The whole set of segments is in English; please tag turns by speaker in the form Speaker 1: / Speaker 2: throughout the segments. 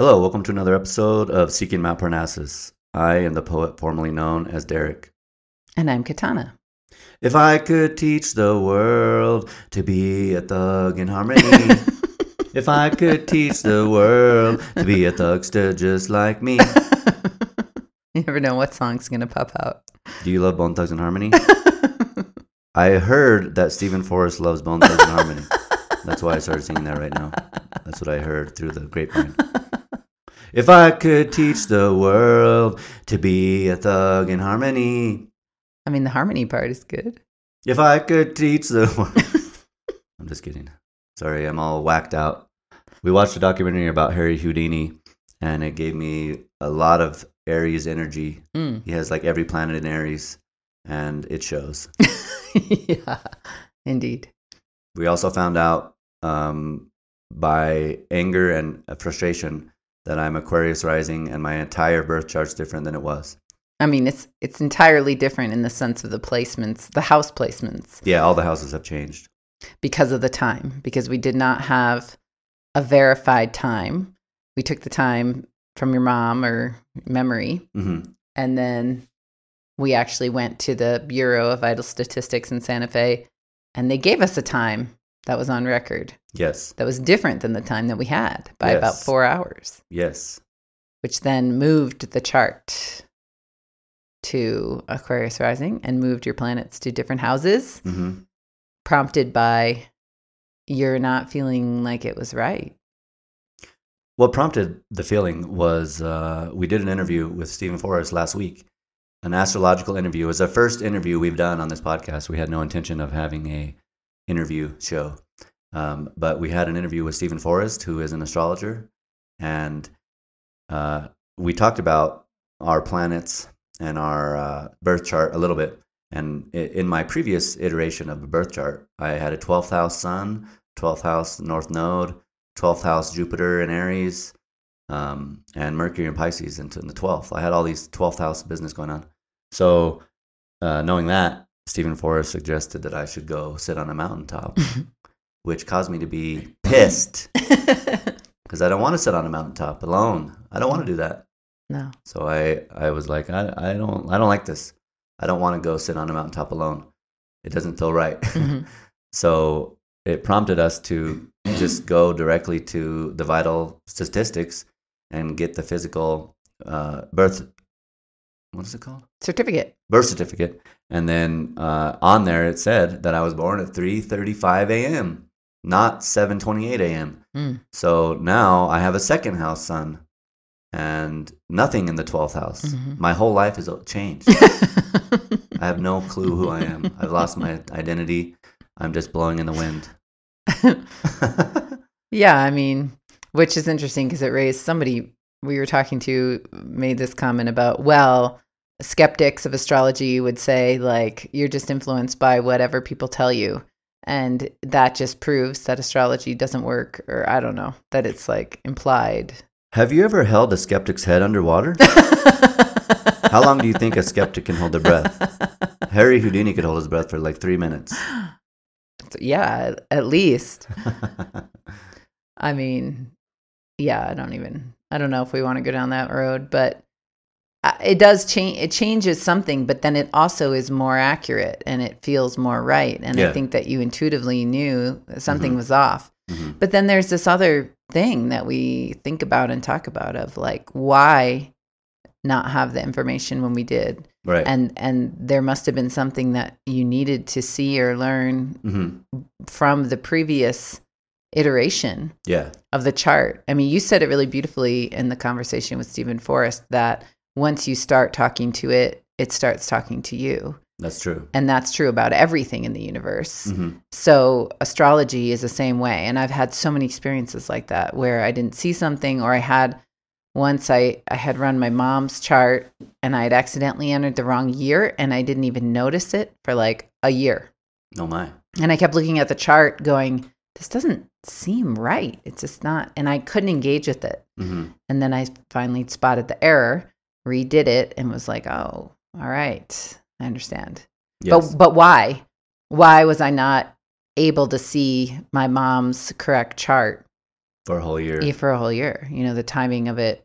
Speaker 1: Hello, welcome to another episode of Seeking Mount Parnassus. I am the poet formerly known as Derek.
Speaker 2: And I'm Katana.
Speaker 1: If I could teach the world to be a thug in harmony, if I could teach the world to be a thugster just like me.
Speaker 2: you never know what song's going to pop out.
Speaker 1: Do you love Bone Thugs-n-Harmony? I heard that Steven Forrest loves Bone Thugs-n-Harmony. That's why I started singing that right now. That's what I heard through the grapevine. If I could teach the world to be a thug in harmony.
Speaker 2: I mean, the harmony part is good.
Speaker 1: If I could teach the world. I'm just kidding. Sorry, I'm all whacked out. We watched a documentary about Harry Houdini, and it gave me a lot of Aries energy.
Speaker 2: Mm.
Speaker 1: He has like every planet in Aries, and it shows.
Speaker 2: yeah, indeed.
Speaker 1: We also found out um, by anger and frustration that I'm Aquarius rising and my entire birth chart's different than it was.
Speaker 2: I mean, it's it's entirely different in the sense of the placements, the house placements.
Speaker 1: Yeah, all the houses have changed
Speaker 2: because of the time. Because we did not have a verified time. We took the time from your mom or memory,
Speaker 1: mm-hmm.
Speaker 2: and then we actually went to the Bureau of Vital Statistics in Santa Fe, and they gave us a time that was on record.
Speaker 1: Yes.
Speaker 2: That was different than the time that we had by
Speaker 1: Yes.
Speaker 2: about four hours,
Speaker 1: Yes.
Speaker 2: which then moved the chart to Aquarius rising and moved your planets to different houses,
Speaker 1: hmm
Speaker 2: prompted by you're not feeling like it was right.
Speaker 1: What prompted the feeling was uh, we did an interview with Steven Forrest last week, an astrological interview. It was the first interview we've done on this podcast. We had no intention of having a interview show, um, but we had an interview with Steven Forrest, who is an astrologer, and uh, we talked about our planets and our uh, birth chart a little bit. And in my previous iteration of the birth chart, I had a 12th house Sun, 12th house North Node, 12th house Jupiter in Aries, um, and Mercury in Pisces into the 12th. I had all these 12th house business going on. So, uh, knowing that, Steven Forrest suggested that I should go sit on a mountaintop, which caused me to be pissed because I don't want to sit on a mountaintop alone. I don't want to do that.
Speaker 2: no.
Speaker 1: So I, I was like, I, I don't, I don't like this. I don't want to go sit on a mountaintop alone. It doesn't feel right.
Speaker 2: Mhm.
Speaker 1: so it prompted us to just go directly to the vital statistics and get the physical uh, birth. What is it called?
Speaker 2: Certificate.
Speaker 1: Birth certificate. And then uh, on there it said that I was born at 3:35 a.m., not 7:28 a.m.
Speaker 2: Mm.
Speaker 1: So now I have a second house Sun and nothing in the 12th house.
Speaker 2: Mhm.
Speaker 1: My whole life has changed. I have no clue who I am. I've lost my identity. I'm just blowing in the wind.
Speaker 2: Yeah, I mean, which is interesting because it raised somebody we were talking to made this comment about, well, skeptics of astrology would say, like, you're just influenced by whatever people tell you. And that just proves that astrology doesn't work, or I don't know, that it's like implied.
Speaker 1: have you ever held a skeptic's head underwater? How long do you think a skeptic can hold their breath? Harry Houdini could hold his breath for like three minutes.
Speaker 2: yeah, at least. I mean, yeah, I don't even, I don't know if we want to go down that road, but it does change, it changes something, but then it also is more accurate and it feels more right. And
Speaker 1: Yeah.
Speaker 2: I think that you intuitively knew something
Speaker 1: Mhm.
Speaker 2: was off.
Speaker 1: Mhm.
Speaker 2: But then there's this other thing that we think about and talk about of like, why not have the information when we did?
Speaker 1: Right.
Speaker 2: And, and there must have been something that you needed to see or learn
Speaker 1: hmm
Speaker 2: from the previous iteration
Speaker 1: Yeah.
Speaker 2: of the chart. I mean, you said it really beautifully in the conversation with Steven Forrest that once you start talking to it, it starts talking to you.
Speaker 1: That's true.
Speaker 2: And that's true about everything in the universe.
Speaker 1: hmm
Speaker 2: So, astrology is the same way. And I've had so many experiences like that where I didn't see something or I had once I, I had run my mom's chart and I had accidentally entered the wrong year and I didn't even notice it for like a year.
Speaker 1: No my.
Speaker 2: And I kept looking at the chart going, this doesn't seem right. It's just not. And I couldn't engage with it.
Speaker 1: hmm
Speaker 2: And then I finally spotted the error, redid it, and was like, oh, all right. I understand.
Speaker 1: Yes.
Speaker 2: But, but why? Why was I not able to see my mom's correct chart?
Speaker 1: for a whole year.
Speaker 2: Yeah, for a whole year. You know, the timing of it.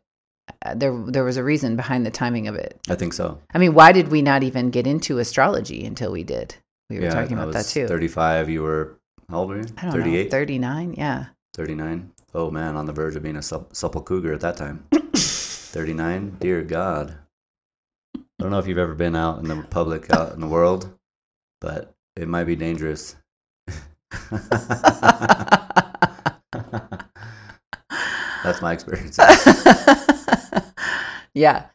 Speaker 2: uh, There, there was a reason behind the timing of it.
Speaker 1: I think so.
Speaker 2: I mean, why did we not even get into astrology until we did? We were
Speaker 1: yeah,
Speaker 2: talking about that too.
Speaker 1: 35. You were how old were you?
Speaker 2: I don't
Speaker 1: 38,
Speaker 2: know, thirty-nine. Yeah,
Speaker 1: 39. Oh man, on the verge of being a sup- supple cougar at that time. 39. Dear God. I don't know if you've ever been out in the public, out in the world, but it might be dangerous. That's my experience.
Speaker 2: yeah,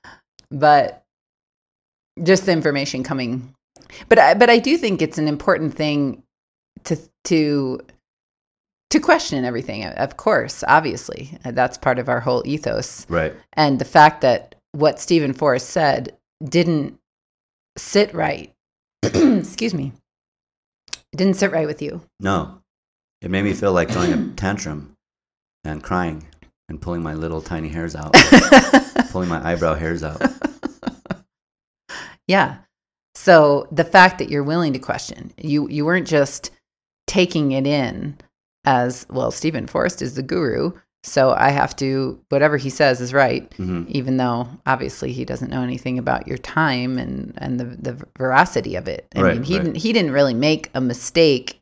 Speaker 2: but just the information coming. But I, but I do think it's an important thing to to to question everything. Of course, obviously, that's part of our whole ethos.
Speaker 1: Right.
Speaker 2: And the fact that what Steven Forrest said didn't sit right. excuse me. Didn't sit right with you.
Speaker 1: No. It made me feel like throwing a tantrum and crying and pulling my little tiny hairs out, pulling my eyebrow hairs out.
Speaker 2: Yeah. So the fact that you're willing to question, you you weren't just taking it in as well. Steven Forrest is the guru, so I have to whatever he says is right,
Speaker 1: hmm
Speaker 2: even though obviously he doesn't know anything about your time and and the the veracity of it. I
Speaker 1: Right,
Speaker 2: mean, he
Speaker 1: right.
Speaker 2: didn't he didn't really make a mistake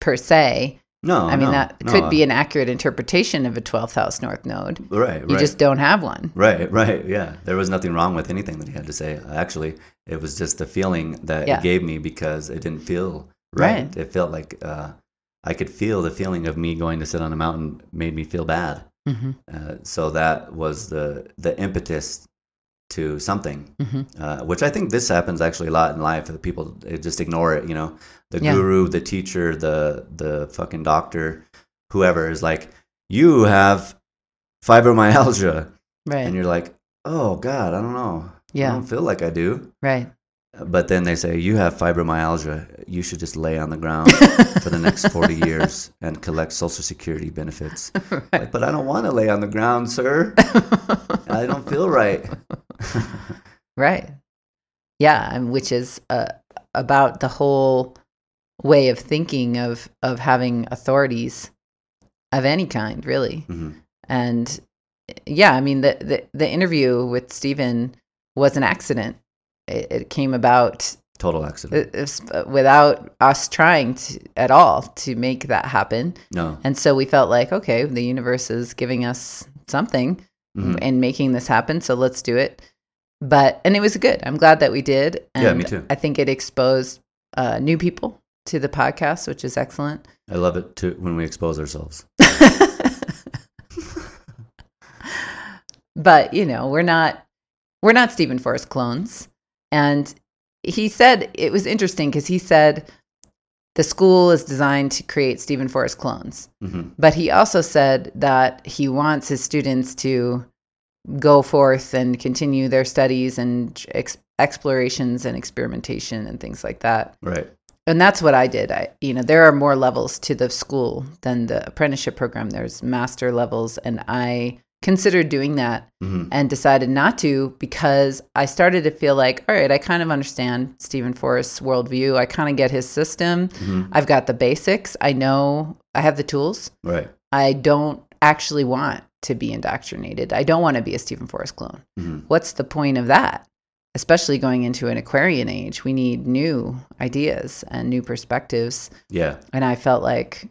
Speaker 2: per se.
Speaker 1: No,
Speaker 2: I mean,
Speaker 1: no,
Speaker 2: that
Speaker 1: no,
Speaker 2: could be
Speaker 1: uh,
Speaker 2: an accurate interpretation of a 12th house north node.
Speaker 1: right.
Speaker 2: You
Speaker 1: right.
Speaker 2: just don't have one.
Speaker 1: Right, right, yeah. There was nothing wrong with anything that he had to say. Actually, it was just the feeling that
Speaker 2: Yeah.
Speaker 1: it gave me because it didn't feel right.
Speaker 2: Right.
Speaker 1: It felt like uh, I could feel the feeling of me going to sit on a mountain made me feel bad.
Speaker 2: hmm
Speaker 1: Uh, so that was the the impetus to something,
Speaker 2: hmm
Speaker 1: uh, which I think this happens actually a lot in life. People just ignore it. You know, the
Speaker 2: Yeah.
Speaker 1: guru, the teacher, the the fucking doctor, whoever is like, you have fibromyalgia
Speaker 2: Right.
Speaker 1: and you're like, oh God, I don't know.
Speaker 2: Yeah, I
Speaker 1: don't feel like I do.
Speaker 2: right.
Speaker 1: But then they say, you have fibromyalgia. You should just lay on the ground for the next 40 years and collect Social Security benefits. Like, but I don't want to lay on the ground, sir. I don't feel right.
Speaker 2: Right. Yeah, and which is uh, about the whole way of thinking of of having authorities of any kind, really.
Speaker 1: Mhm.
Speaker 2: And yeah, I mean the the, the interview with Steven was an accident. It, it came about
Speaker 1: Total accident.
Speaker 2: uh, without us trying to, at all to make that happen.
Speaker 1: No.
Speaker 2: And so we felt like, okay, the universe is giving us something
Speaker 1: Mhm.
Speaker 2: and making this happen. So let's do it. But and it was good. I'm glad that we did. And
Speaker 1: Yeah, me too.
Speaker 2: I think it exposed uh, new people to the podcast, which is excellent.
Speaker 1: I love it too when we expose ourselves.
Speaker 2: but you know, we're not we're not Steven Forrest clones. And he said it was interesting because he said the school is designed to create Steven Forrest clones.
Speaker 1: hmm
Speaker 2: But he also said that he wants his students to go forth and continue their studies and ex- explorations and experimentation and things like that.
Speaker 1: Right.
Speaker 2: And that's what I did. I, you know, there are more levels to the school than the apprenticeship program. There's master levels, and I considered doing that
Speaker 1: hmm
Speaker 2: and decided not to because I started to feel like, all right, I kind of understand Steven Forrest's worldview. I kind of get his system.
Speaker 1: hmm
Speaker 2: I've got the basics. I know I have the tools.
Speaker 1: Right.
Speaker 2: I don't actually want to be indoctrinated. I don't want to be a Steven Forrest clone.
Speaker 1: hmm
Speaker 2: What's the point of that? Especially going into an Aquarian age, we need new ideas and new perspectives.
Speaker 1: Yeah.
Speaker 2: And I felt like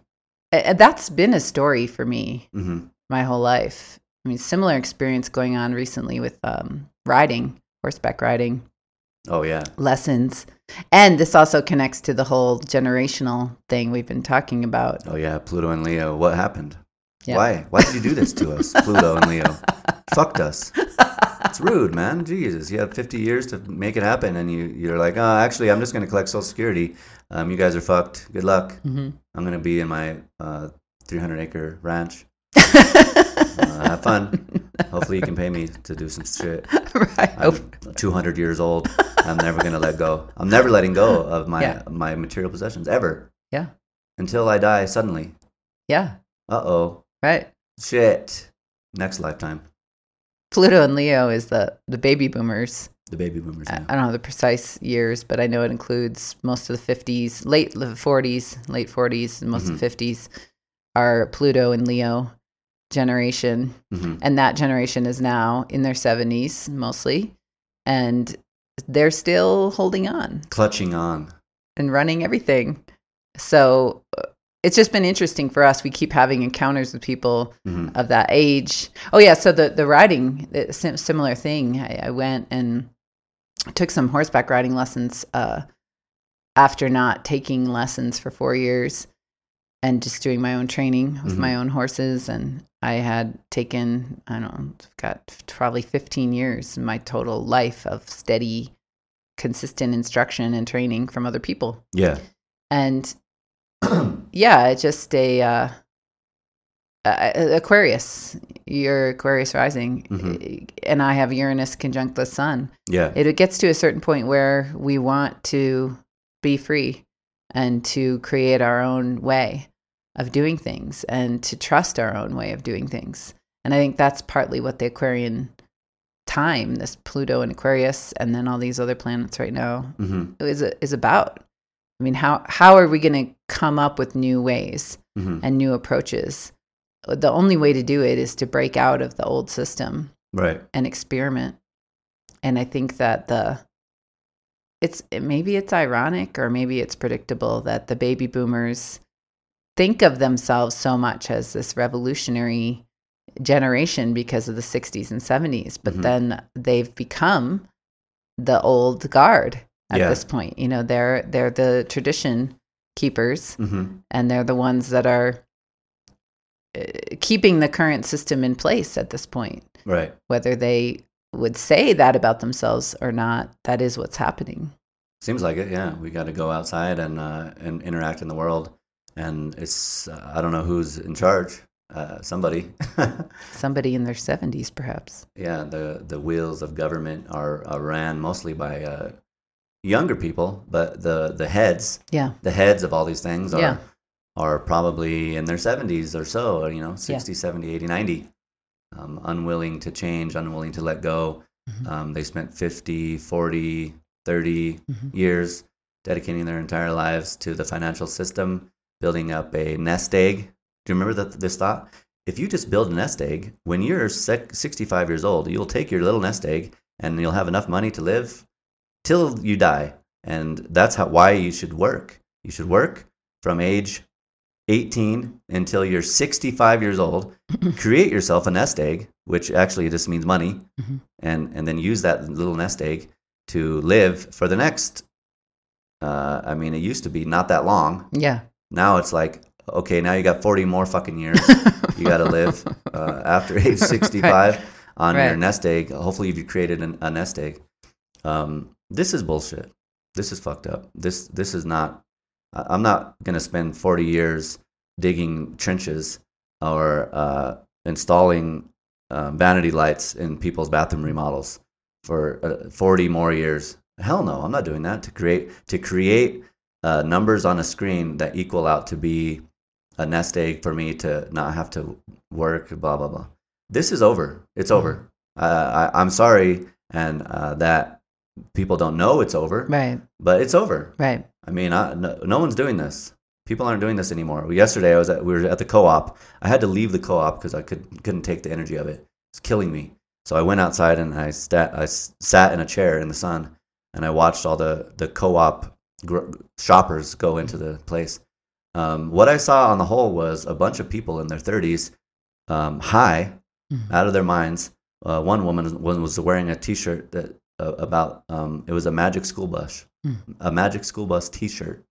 Speaker 2: that's been a story for me
Speaker 1: hmm
Speaker 2: my whole life. I mean, similar experience going on recently with um, riding, horseback riding
Speaker 1: Oh yeah.
Speaker 2: lessons. And this also connects to the whole generational thing we've been talking about.
Speaker 1: Oh yeah. Pluto and Leo. What happened?
Speaker 2: Yeah.
Speaker 1: Why? Why did you do this to us, Pluto and Leo? Fucked us. It's rude, man. Jesus, you had 50 years to make it happen, and you you're like, oh, actually, I'm just gonna collect Social Security. Um, you guys are fucked. Good luck.
Speaker 2: hmm
Speaker 1: I'm gonna be in my uh, 300 acre ranch. Uh, have fun. Hopefully, you can pay me to do some shit.
Speaker 2: right.
Speaker 1: I'm
Speaker 2: Oh,
Speaker 1: 200 years old. I'm never gonna let go. I'm never letting go of my
Speaker 2: Yeah.
Speaker 1: my material possessions ever.
Speaker 2: Yeah.
Speaker 1: Until I die suddenly.
Speaker 2: yeah.
Speaker 1: Uh oh.
Speaker 2: Right.
Speaker 1: Shit. Next lifetime.
Speaker 2: Pluto and Leo is the the baby boomers.
Speaker 1: The baby boomers.
Speaker 2: I
Speaker 1: Yeah.
Speaker 2: I don't know the precise years, but I know it includes most of the 50s, late 40s, late 40s, and most of the 50s are Pluto and Leo. Generation,
Speaker 1: hmm
Speaker 2: and that generation is now in their 70s mostly, and they're still holding on
Speaker 1: clutching on.
Speaker 2: and running everything. So uh, it's just been interesting for us. We keep having encounters with people
Speaker 1: hmm
Speaker 2: of that age. Oh yeah, so the the riding, similar thing. I, I went and took some horseback riding lessons uh, after not taking lessons for four years and just doing my own training with
Speaker 1: Mhm.
Speaker 2: my own horses. And I had taken, I don't know, got probably 15 years in my total life of steady, consistent instruction and training from other people.
Speaker 1: Yeah.
Speaker 2: And yeah, it's just a uh, uh, Aquarius. You're Aquarius rising,
Speaker 1: Mhm.
Speaker 2: and I have Uranus conjunct the Sun.
Speaker 1: Yeah.
Speaker 2: It gets to a certain point where we want to be free and to create our own way of doing things and to trust our own way of doing things. And I think that's partly what the Aquarian time, this Pluto and Aquarius, and then all these other planets right now,
Speaker 1: hmm
Speaker 2: is is about. I mean, how how are we going to come up with new ways
Speaker 1: hmm
Speaker 2: and new approaches? The only way to do it is to break out of the old system
Speaker 1: Right.
Speaker 2: and experiment. And I think that the it's maybe it's ironic or maybe it's predictable that the baby boomers think of themselves so much as this revolutionary generation because of the 60s and 70s but
Speaker 1: Mhm.
Speaker 2: then they've become the old guard at
Speaker 1: Yeah.
Speaker 2: this point you know they're they're the tradition keepers
Speaker 1: hmm
Speaker 2: and they're the ones that are uh, keeping the current system in place at this point
Speaker 1: Right.
Speaker 2: whether they would say that about themselves or not that is what's happening
Speaker 1: Seems like it. Yeah. We got to go outside and uh, and interact in the world. And it's uh, I don't know who's in charge. Uh, somebody.
Speaker 2: somebody in their 70s perhaps
Speaker 1: yeah. The the wheels of government are, are ran mostly by uh, younger people, but the the heads
Speaker 2: yeah
Speaker 1: the heads of all these things are
Speaker 2: Yeah.
Speaker 1: are probably in their 70s or so, you know, 60, 70, 80, 90. Um, unwilling to change, unwilling to let go.
Speaker 2: Mhm.
Speaker 1: Um, they spent 50, 40, 30
Speaker 2: Mhm.
Speaker 1: years dedicating their entire lives to the financial system, building up a nest egg. Do you remember that, this thought? If you just build a nest egg, when you're 65 years old, you'll take your little nest egg and you'll have enough money to live till you die. And that's how, why you should work. You should work from age 18 until you're 65 years old. create yourself a nest egg, which actually just means money,
Speaker 2: Mhm.
Speaker 1: and, and then use that little nest egg to live for the next. Uh, I mean, it used to be not that long.
Speaker 2: yeah
Speaker 1: Now it's like, okay, now you got 40 more fucking years. you got to live uh, after age 65 on your nest egg. Hopefully, you've created an, a nest egg. Um, this is bullshit. This is fucked up. This this is not. I'm not gonna spend 40 years digging trenches or uh, installing um, vanity lights in people's bathroom remodels for uh, 40 more years. Hell no, I'm not doing that to create to create uh, numbers on a screen that equal out to be a nest egg for me to not have to work. Blah blah blah. This is over. It's over. Uh, I, I'm sorry, and uh, that people don't know it's over,
Speaker 2: right
Speaker 1: but it's over.
Speaker 2: right
Speaker 1: I mean, I, no, no one's doing this. People aren't doing this anymore. Yesterday, I was at we were at the co-op. I had to leave the co-op because I could couldn't take the energy of it. It's killing me. So I went outside and I sat I sat in a chair in the sun and I watched all the the co-op gr- shoppers go into the place. Um, what I saw on the whole was a bunch of people in their 30s, um, high,
Speaker 2: Mhm.
Speaker 1: out of their minds. Uh, one woman was was wearing a T-shirt that uh, about um, it was a Magic School Bus,
Speaker 2: Hmm.
Speaker 1: a Magic School Bus T-shirt.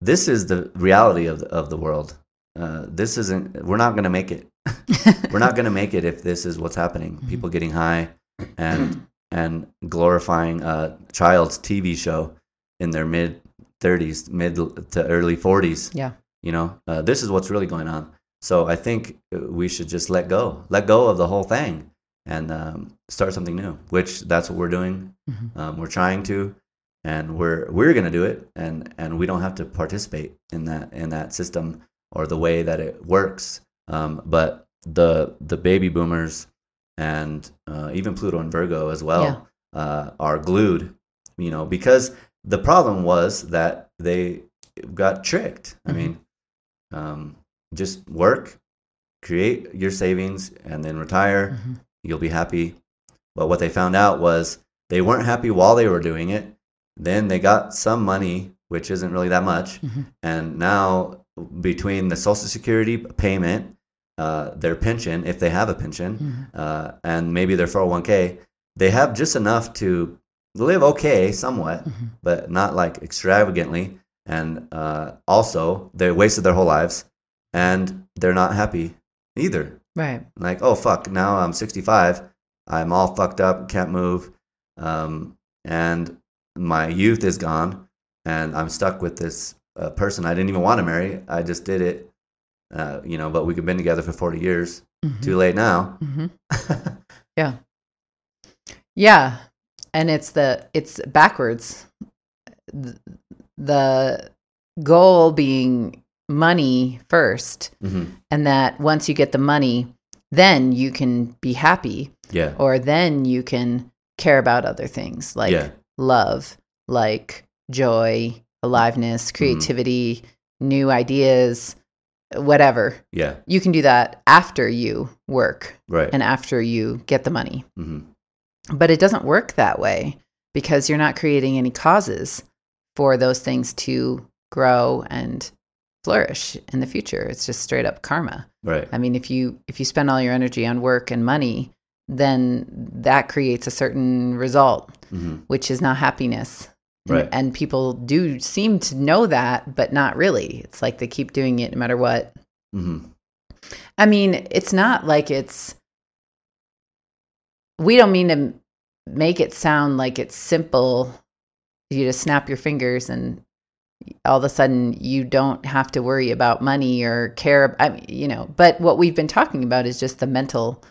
Speaker 1: This is the reality of the, of the world. Uh, this isn't. We're not going to make it. We're not going to make it if this is what's happening.
Speaker 2: Mhm.
Speaker 1: People getting high and and glorifying a child's TV show in their mid 30s, mid to early 40s.
Speaker 2: Yeah.
Speaker 1: You know, uh, this is what's really going on. So I think we should just let go, let go of the whole thing, and um, start something new. Which that's what we're doing.
Speaker 2: Mhm.
Speaker 1: Um, we're trying to, and we're we're gonna do it, and and we don't have to participate in that in that system or the way that it works. Um, but the the baby boomers and uh, even Pluto and Virgo as well uh, are glued. You know, because the problem was that they got tricked. I
Speaker 2: Mhm.
Speaker 1: mean, um, just work, create your savings and then retire.
Speaker 2: Mhm.
Speaker 1: You'll be happy. But what they found out was they weren't happy while they were doing it. Then they got some money, which isn't really that much.
Speaker 2: Mhm.
Speaker 1: And now, between the Social Security payment, uh, their pension, if they have a pension,
Speaker 2: Mhm.
Speaker 1: uh, and maybe their 401k, they have just enough to live okay, somewhat,
Speaker 2: Mhm.
Speaker 1: but not like extravagantly. And uh, also, they wasted their whole lives and they're not happy either.
Speaker 2: Right.
Speaker 1: Like, oh, fuck, now I'm 65. I'm all fucked up, can't move. Um, and my youth is gone. And I'm stuck with this uh, person I didn't even want to marry. I just did it, uh, you know, but we've been together for 40 years.
Speaker 2: Mhm.
Speaker 1: Too late now.
Speaker 2: Mhm. Yeah. And it's the it's backwards. The goal being money first
Speaker 1: hmm
Speaker 2: and that once you get the money then you can be happy
Speaker 1: Yeah.
Speaker 2: or then you can care about other things like
Speaker 1: yeah.
Speaker 2: love, like joy, aliveness, creativity, new ideas, whatever.
Speaker 1: Yeah.
Speaker 2: You can do that after you work
Speaker 1: Right.
Speaker 2: and after you get the money.
Speaker 1: hmm
Speaker 2: But it doesn't work that way because you're not creating any causes for those things to grow and flourish in the future. It's just straight up karma.
Speaker 1: Right.
Speaker 2: I mean, if you if you spend all your energy on work and money, then that creates a certain result,
Speaker 1: hmm
Speaker 2: which is not happiness.
Speaker 1: Right.
Speaker 2: And, people do seem to know that, but not really. It's like they keep doing it no matter what.
Speaker 1: hmm
Speaker 2: I mean, it's not like it's. We don't mean to make it sound like it's simple. You just snap your fingers and all of a sudden you don't have to worry about money or care. I mean, you know, but what we've been talking about is just the mental,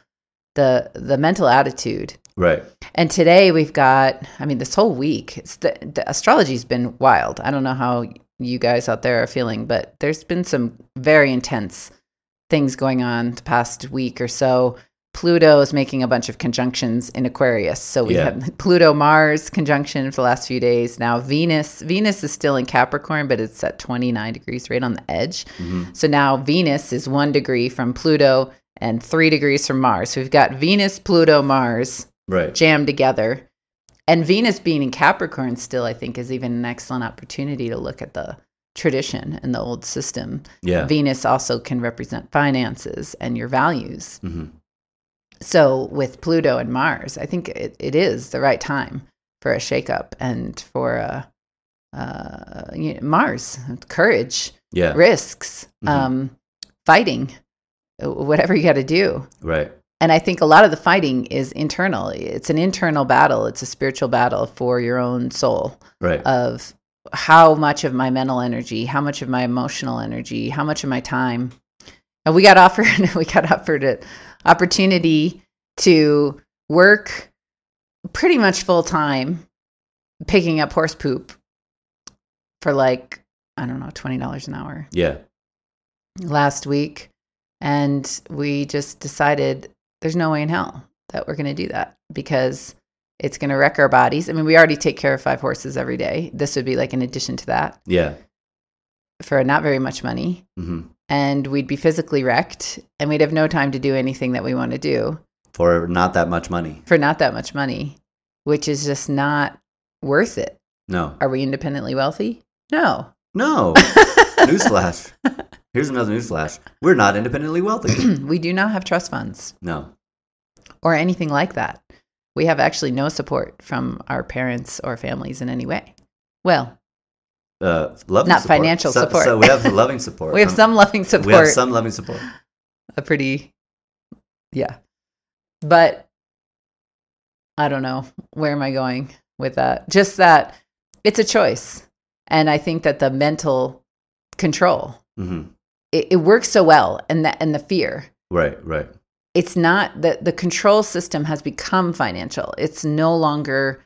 Speaker 2: the the mental attitude.
Speaker 1: Right.
Speaker 2: And today we've got, I mean, this whole week, it's the, the astrology's been wild. I don't know how you guys out there are feeling, but there's been some very intense things going on the past week or so. Pluto is making a bunch of conjunctions in Aquarius. So we
Speaker 1: Yeah.
Speaker 2: have Pluto Mars conjunction for the last few days. Now Venus, Venus is still in Capricorn, but it's at 29 degrees right on the edge.
Speaker 1: hmm
Speaker 2: So now Venus is one degree from Pluto and three degrees from Mars. So we've got Venus, Pluto, Mars
Speaker 1: Right.
Speaker 2: jammed together. And Venus being in Capricorn still, I think, is even an excellent opportunity to look at the tradition and the old system.
Speaker 1: Yeah.
Speaker 2: Venus also can represent finances and your values.
Speaker 1: hmm
Speaker 2: So with Pluto and Mars, I think it, it is the right time for a shakeup and for a, uh, you know, Mars, courage,
Speaker 1: Yeah.
Speaker 2: risks,
Speaker 1: Mhm.
Speaker 2: um, fighting, whatever you got to do.
Speaker 1: Right.
Speaker 2: And I think a lot of the fighting is internal. It's an internal battle. It's a spiritual battle for your own soul
Speaker 1: Right.
Speaker 2: of how much of my mental energy, how much of my emotional energy, how much of my time. And we got offered we got offered an opportunity to work pretty much full time picking up horse poop for like I don't know, $20 an hour
Speaker 1: yeah.
Speaker 2: last week and we just decided there's no way in hell that we're going to do that because it's going to wreck our bodies. I mean, we already take care of five horses every day. This would be like an addition to that
Speaker 1: Yeah.
Speaker 2: for not very much money.
Speaker 1: hmm
Speaker 2: And we'd be physically wrecked and we'd have no time to do anything that we want to do
Speaker 1: For not that much money.
Speaker 2: for not that much money, which is just not worth it.
Speaker 1: No.
Speaker 2: Are we independently wealthy? No.
Speaker 1: No. newsflash. Here's another newsflash. We're not independently wealthy.
Speaker 2: we do not have trust funds.
Speaker 1: No.
Speaker 2: or anything like that. We have actually no support from our parents or families in any way. Well,
Speaker 1: Uh, loving
Speaker 2: Not
Speaker 1: support.
Speaker 2: financial
Speaker 1: So-
Speaker 2: support.
Speaker 1: So we have loving support.
Speaker 2: we have some loving support,
Speaker 1: We have some loving support.
Speaker 2: a pretty, yeah. But I don't know. Where am I going with that? Just that it's a choice. And I think that the mental control,
Speaker 1: hmm
Speaker 2: it, it works so well. And that, and the fear,
Speaker 1: Right. Right.
Speaker 2: it's not that the control system has become financial. It's no longer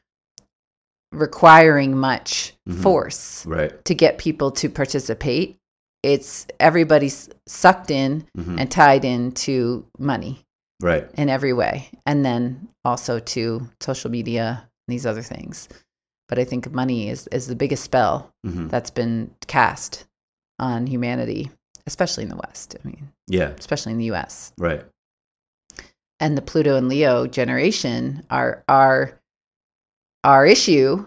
Speaker 2: requiring much
Speaker 1: Mhm.
Speaker 2: force
Speaker 1: Right.
Speaker 2: to get people to participate. It's everybody's sucked in
Speaker 1: hmm
Speaker 2: and tied into money
Speaker 1: Right.
Speaker 2: in every way, and then also to social media and these other things. But I think money is, is the biggest spell
Speaker 1: hmm
Speaker 2: that's been cast on humanity especially in the West. I mean,
Speaker 1: Yeah.
Speaker 2: especially in the U.S.
Speaker 1: Right.
Speaker 2: and the Pluto and Leo generation, are our our issue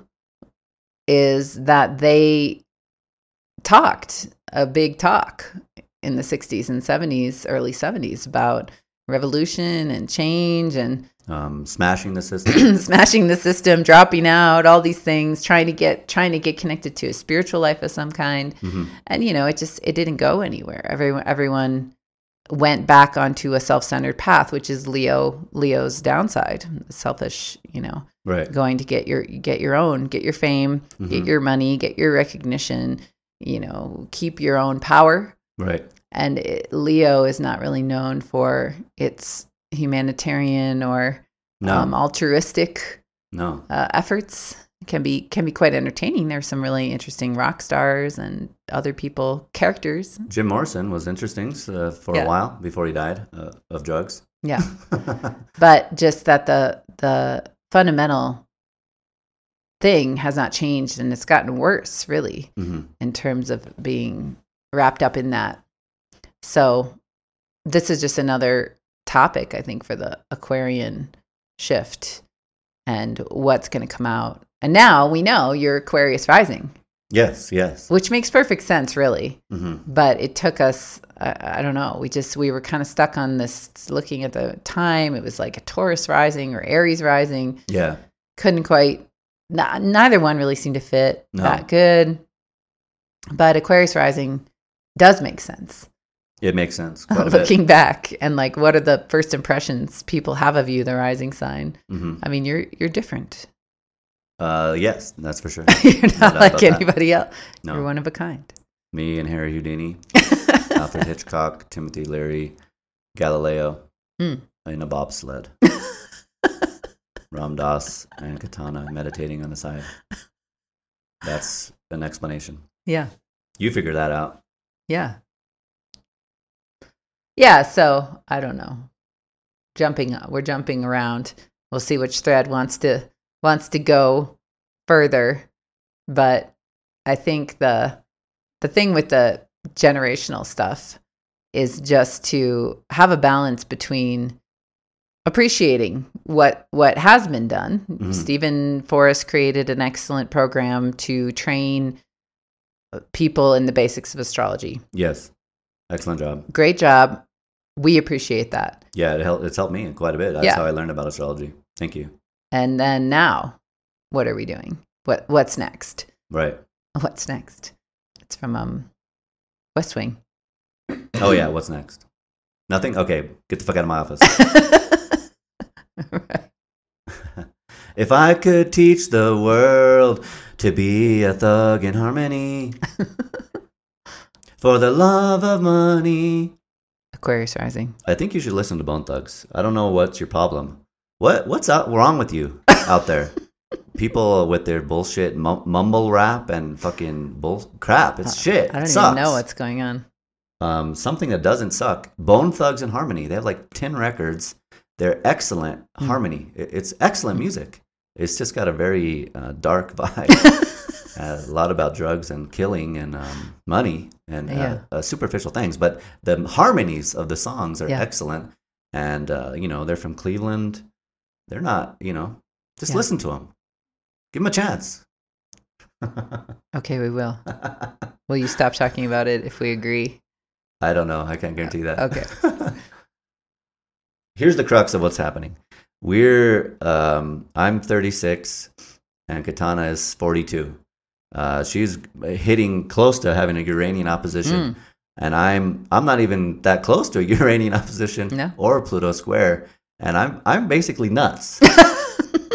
Speaker 2: is that they talked a big talk in the 60s and 70s, early 70s about revolution and change and
Speaker 1: Um, smashing the system.
Speaker 2: smashing the system, dropping out, all these things, trying to get trying to get connected to a spiritual life of some kind.
Speaker 1: hmm
Speaker 2: And you know, it just it didn't go anywhere. Everyone everyone went back onto a self-centered path, which is Leo Leo's downside, selfish, you know,
Speaker 1: Right.
Speaker 2: going to get your get your own, get your fame, get
Speaker 1: Mhm.
Speaker 2: your money, get your recognition, you know, keep your own power.
Speaker 1: Right.
Speaker 2: And it, Leo is not really known for its humanitarian or
Speaker 1: No.
Speaker 2: um, altruistic
Speaker 1: no.
Speaker 2: uh, efforts. Can be can be quite entertaining. There's some really interesting rock stars and other people characters.
Speaker 1: Jim Morrison was interesting uh, for
Speaker 2: Yeah.
Speaker 1: a while before he died uh, of drugs.
Speaker 2: Yeah, but just that the the fundamental thing has not changed and it's gotten worse really
Speaker 1: hmm
Speaker 2: in terms of being wrapped up in that. So this is just another topic I think for the Aquarian shift and what's going to come out. And now we know you're Aquarius rising,
Speaker 1: Yes. Yes.
Speaker 2: which makes perfect sense really.
Speaker 1: hmm
Speaker 2: But it took us I, I don't know, we just we were kind of stuck on this looking at the time it was like a Taurus rising or Aries rising.
Speaker 1: Yeah.
Speaker 2: Couldn't quite n- neither one really seemed to fit
Speaker 1: No.
Speaker 2: that good. But Aquarius rising does make sense.
Speaker 1: It makes sense. Bit.
Speaker 2: looking back and like what are the first impressions people have of you the rising sign
Speaker 1: hmm
Speaker 2: i mean you're you're different
Speaker 1: Uh, yes, that's for sure.
Speaker 2: you're
Speaker 1: No
Speaker 2: not like
Speaker 1: about that.
Speaker 2: anybody else
Speaker 1: No.
Speaker 2: you're one of a kind
Speaker 1: Me and Harry Houdini, Alfred Hitchcock, Timothy Leary, Galileo
Speaker 2: Hmm.
Speaker 1: in a bobsled. Ram Dass and Katana meditating on the side. That's an explanation.
Speaker 2: yeah
Speaker 1: You figure that out.
Speaker 2: yeah yeah so i don't know jumping we're jumping around we'll see which thread wants to wants to go further but i think the the thing with the generational stuff is just to have a balance between appreciating what what has been done.
Speaker 1: Mhm.
Speaker 2: Steven Forrest created an excellent program to train people in the basics of astrology.
Speaker 1: Yes. Excellent job.
Speaker 2: Great job. We appreciate that.
Speaker 1: Yeah, it helped, it's helped me quite a bit. That's
Speaker 2: Yeah.
Speaker 1: how I learned about astrology. Thank you.
Speaker 2: And then now, what are we doing? What what's next?
Speaker 1: Right.
Speaker 2: What's next? It's from um West Wing.
Speaker 1: Oh, yeah. What's next? Nothing? Okay. Get the fuck out of my office.
Speaker 2: Right.
Speaker 1: if I could teach the world to be a thug in harmony for the love of money.
Speaker 2: Aquarius rising.
Speaker 1: I think you should listen to Bone Thugs. I don't know what's your problem. What what's out, wrong with you out there? People with their bullshit mumble rap and fucking bull crap. It's shit.
Speaker 2: I don't even know what's going on.
Speaker 1: um, something that doesn't suck. Bone Thugs-n-Harmony. They have like ten records. They're excellent
Speaker 2: Hmm.
Speaker 1: harmony. It's excellent music. It's just got a very uh, dark vibe. Uh, a lot about drugs and killing and um, money and uh,
Speaker 2: Yeah.
Speaker 1: uh, superficial things. But the harmonies of the songs are
Speaker 2: Yeah.
Speaker 1: excellent. And, uh, you know, they're from Cleveland. They're not, you know, just
Speaker 2: Yeah.
Speaker 1: listen to them. Give them a chance.
Speaker 2: Okay, we will. Will you stop talking about it if we agree?
Speaker 1: I don't know. I can't guarantee that.
Speaker 2: Okay.
Speaker 1: Here's the crux of what's happening. We're um, I'm 36 and Katana is 42. Uh, she's hitting close to having a Uranian opposition,
Speaker 2: Mm.
Speaker 1: and I'm I'm not even that close to a Uranian opposition
Speaker 2: No.
Speaker 1: or Pluto square, and I'm I'm basically nuts.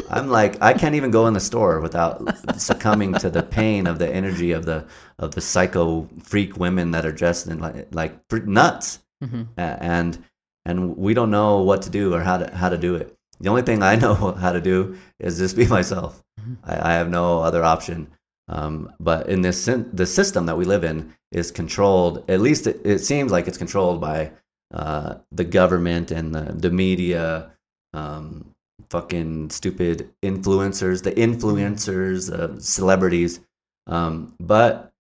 Speaker 1: I'm like I can't even go in the store without succumbing to the pain of the energy of the of the psycho freak women that are dressed in like like nuts,
Speaker 2: Mhm.
Speaker 1: And and we don't know what to do or how to how to do it. The only thing I know how to do is just be myself.
Speaker 2: Mhm.
Speaker 1: I, I have no other option. Um, but in this the system that we live in is controlled. At least it, it seems like it's controlled by uh, the government and the, the media. Um, fucking stupid influencers, the influencers, uh, celebrities. Um, but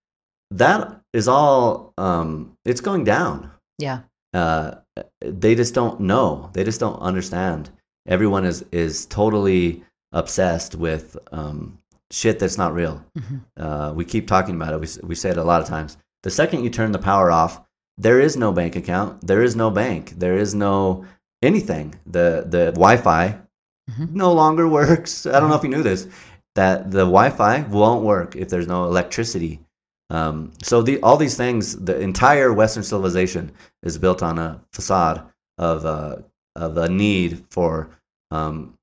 Speaker 1: that is all um, it's going down.
Speaker 2: Yeah.
Speaker 1: Uh, they just don't know. They just don't understand. Everyone is is totally obsessed with um, shit that's not real.
Speaker 2: Mhm.
Speaker 1: Uh, we keep talking about it. We we say it a lot of times. The second you turn the power off, there is no bank account. There is no bank. There is no anything. The the Wi-Fi
Speaker 2: Mhm.
Speaker 1: no longer works. I don't know if you knew this. That the Wi-Fi won't work if there's no electricity. Um, so the, all these things, the entire Western civilization is built on a facade of uh, of a need for um,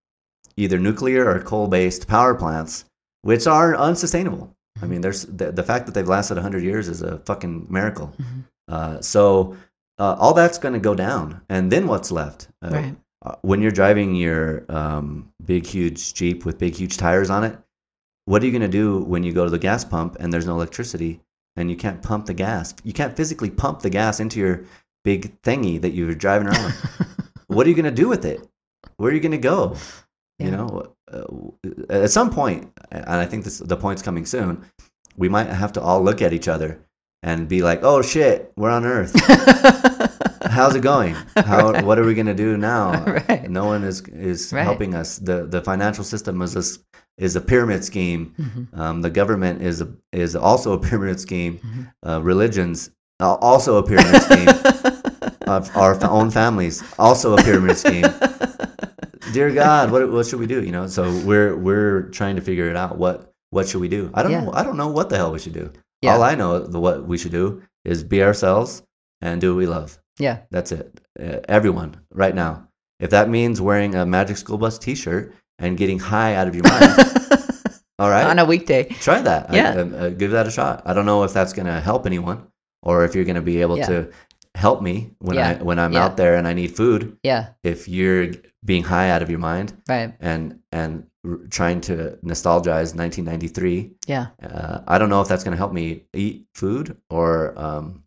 Speaker 1: either nuclear or coal-based power plants, which are unsustainable. I mean, there's the, the fact that they've lasted 100 years is a fucking miracle.
Speaker 2: Mhm.
Speaker 1: Uh, so uh, all that's going to go down, and then what's left? Uh,
Speaker 2: Right.
Speaker 1: uh, when you're driving your um, big, huge Jeep with big, huge tires on it, what are you going to do when you go to the gas pump and there's no electricity and you can't pump the gas? You can't physically pump the gas into your big thingy that you're driving around. what are you going to do with it? Where are you going to go? You know, uh, at some point, and I think this, the point's coming soon, we might have to all look at each other and be like, "Oh shit, we're on Earth. How's it going? How?
Speaker 2: Right.
Speaker 1: What are we gonna do now?
Speaker 2: Right.
Speaker 1: No one is is
Speaker 2: Right.
Speaker 1: helping us. the The financial system is a, is a pyramid scheme.
Speaker 2: Mhm.
Speaker 1: Um, the government is a, is also a pyramid scheme.
Speaker 2: Mhm.
Speaker 1: Uh, religions uh, also a pyramid scheme. of our own families also a pyramid scheme. Dear God, what what should we do? You know, so we're we're trying to figure it out. What what should we do? I don't
Speaker 2: Yeah.
Speaker 1: know. I don't know what the hell we should do.
Speaker 2: Yeah.
Speaker 1: All I know the what we should do is be ourselves and do what we love.
Speaker 2: yeah.
Speaker 1: That's it. Uh, everyone, right now. If that means wearing a Magic School Bus T-shirt and getting high out of your mind, all right,
Speaker 2: On a weekday.
Speaker 1: try that. I-
Speaker 2: Yeah.
Speaker 1: uh, uh, give that a shot. I don't know if that's going to help anyone or if you're going to be able
Speaker 2: Yeah.
Speaker 1: to help me when
Speaker 2: Yeah.
Speaker 1: I when I'm
Speaker 2: Yeah.
Speaker 1: out there and I need food.
Speaker 2: Yeah.
Speaker 1: If you're being high out of your mind
Speaker 2: Right.
Speaker 1: and and r- trying to nostalgize 1993,
Speaker 2: Yeah.
Speaker 1: uh, I don't know if that's going to help me eat food or um,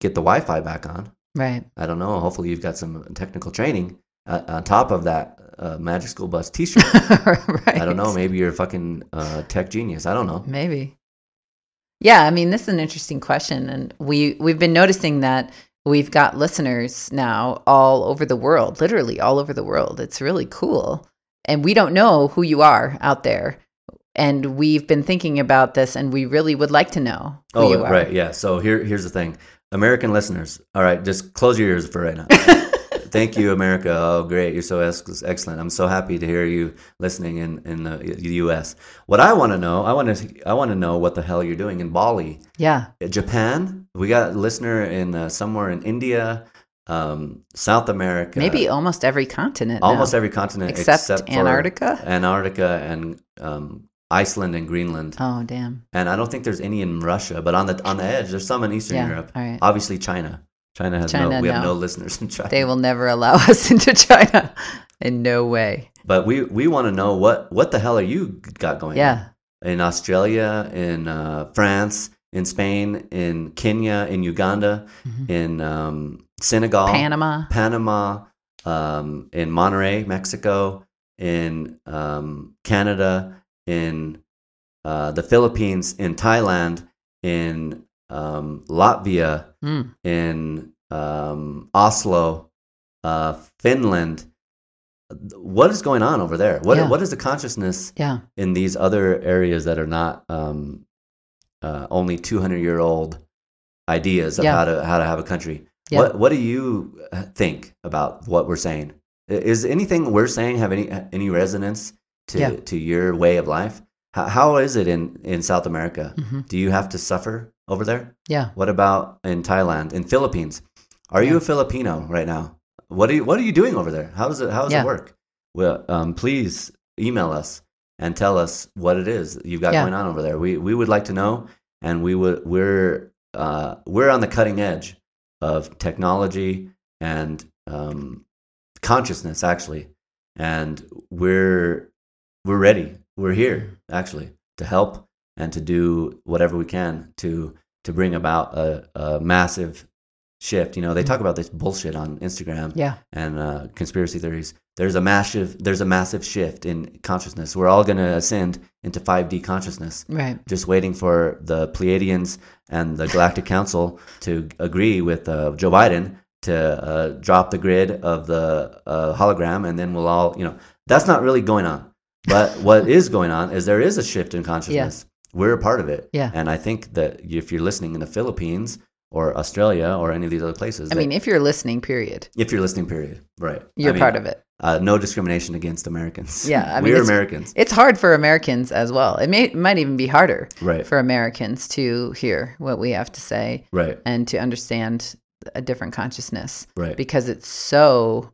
Speaker 1: get the Wi-Fi back on.
Speaker 2: Right.
Speaker 1: I don't know. Hopefully, you've got some technical training uh, on top of that uh, Magic School Bus T-shirt.
Speaker 2: right.
Speaker 1: I don't know. Maybe you're a fucking uh, tech genius. I don't know.
Speaker 2: Maybe. Yeah, I mean, this is an interesting question, and we we've been noticing that we've got listeners now all over the world, literally all over the world. It's really cool, and we don't know who you are out there, and we've been thinking about this, and we really would like to know who
Speaker 1: Oh,
Speaker 2: you are.
Speaker 1: right. Yeah. So here, here's the thing. American listeners. All right, just close your ears for right now. Thank you, America. Oh, great. You're so ex- excellent. I'm so happy to hear you listening in in the, U.S. What I want to know, I want to, I want to know what the hell you're doing in Bali,
Speaker 2: yeah,
Speaker 1: Japan. We got a listener in uh, somewhere in India, um, South America,
Speaker 2: maybe almost every continent,
Speaker 1: almost
Speaker 2: now,
Speaker 1: every continent
Speaker 2: except,
Speaker 1: for
Speaker 2: Antarctica.
Speaker 1: Antarctica and um, Iceland and Greenland.
Speaker 2: Oh, damn!
Speaker 1: And I don't think there's any in Russia, but on the on the edge, there's some in Eastern
Speaker 2: Yeah,
Speaker 1: Europe.
Speaker 2: right.
Speaker 1: Obviously, China. China has no.
Speaker 2: China,
Speaker 1: We have
Speaker 2: no.
Speaker 1: no listeners in China.
Speaker 2: They will never allow us into China. In no way.
Speaker 1: But we we want to know what what the hell are you got going?
Speaker 2: Yeah.
Speaker 1: on? In Australia, in uh, France, in Spain, in Kenya, in Uganda,
Speaker 2: Mhm.
Speaker 1: in um, Senegal,
Speaker 2: Panama.
Speaker 1: Panama, um, in Monterrey, Mexico, in um, Canada, in uh, the Philippines, in Thailand, in um, Latvia,
Speaker 2: Mm.
Speaker 1: in um, Oslo, uh, Finland. What is going on over there? What
Speaker 2: Yeah.
Speaker 1: what is the consciousness
Speaker 2: Yeah.
Speaker 1: in these other areas that are not um, uh, only two hundred year old ideas of
Speaker 2: Yeah.
Speaker 1: how to how to have a country?
Speaker 2: Yeah.
Speaker 1: What what do you uh, think about what we're saying? Is anything we're saying have any any resonance to
Speaker 2: Yeah.
Speaker 1: to your way of life? How, how is it in in South America?
Speaker 2: hmm
Speaker 1: Do you have to suffer over there?
Speaker 2: Yeah.
Speaker 1: What about in Thailand, in Philippines? Are you a Filipino right now? What are you What are you doing over there? How does it How does
Speaker 2: Yeah.
Speaker 1: it work? Well, um, please email us and tell us what it is you've got
Speaker 2: Yeah.
Speaker 1: going on over there. We we would like to know, and we would we're uh, we're on the cutting edge of technology and um, consciousness actually, and we're we're ready. We're here actually to help and to do whatever we can to to bring about a, a massive shift. You know, they talk about this bullshit on Instagram
Speaker 2: Yeah.
Speaker 1: and uh, conspiracy theories. There's a massive there's a massive shift in consciousness. We're all going to ascend into 5D consciousness.
Speaker 2: Right.
Speaker 1: Just waiting for the Pleiadians and the Galactic Council to agree with uh, Joe Biden to uh, drop the grid of the uh, hologram, and then we'll all, you know, that's not really going on. But what is going on is there is a shift in consciousness. Yeah. We're a part of it.
Speaker 2: Yeah.
Speaker 1: And I think that if you're listening in the Philippines or Australia or any of these other places,
Speaker 2: I mean, if you're listening, period,
Speaker 1: if you're listening, period, right?
Speaker 2: you're part of it.
Speaker 1: Uh, no discrimination against Americans.
Speaker 2: Yeah, I mean,
Speaker 1: we're
Speaker 2: it's-
Speaker 1: Americans,
Speaker 2: It's hard for Americans as well. It may might even be harder
Speaker 1: right?
Speaker 2: for Americans to hear what we have to say
Speaker 1: Right,
Speaker 2: and to understand a different consciousness
Speaker 1: right.
Speaker 2: because it's so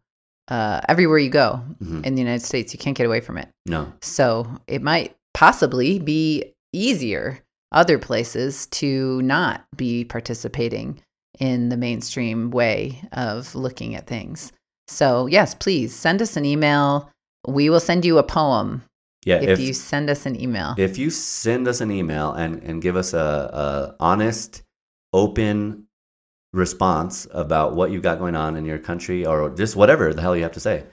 Speaker 2: uh, everywhere you go
Speaker 1: Mhm.
Speaker 2: in the United States, you can't get away from it.
Speaker 1: No,
Speaker 2: So it might possibly be easier other places to not be participating in the mainstream way of looking at things. So, yes, please send us an email. We will send you a poem
Speaker 1: yeah.
Speaker 2: if,
Speaker 1: If
Speaker 2: you send us an email.
Speaker 1: if you send us an email and and give us a, a honest, open response about what you've got going on in your country or just whatever the hell you have to say,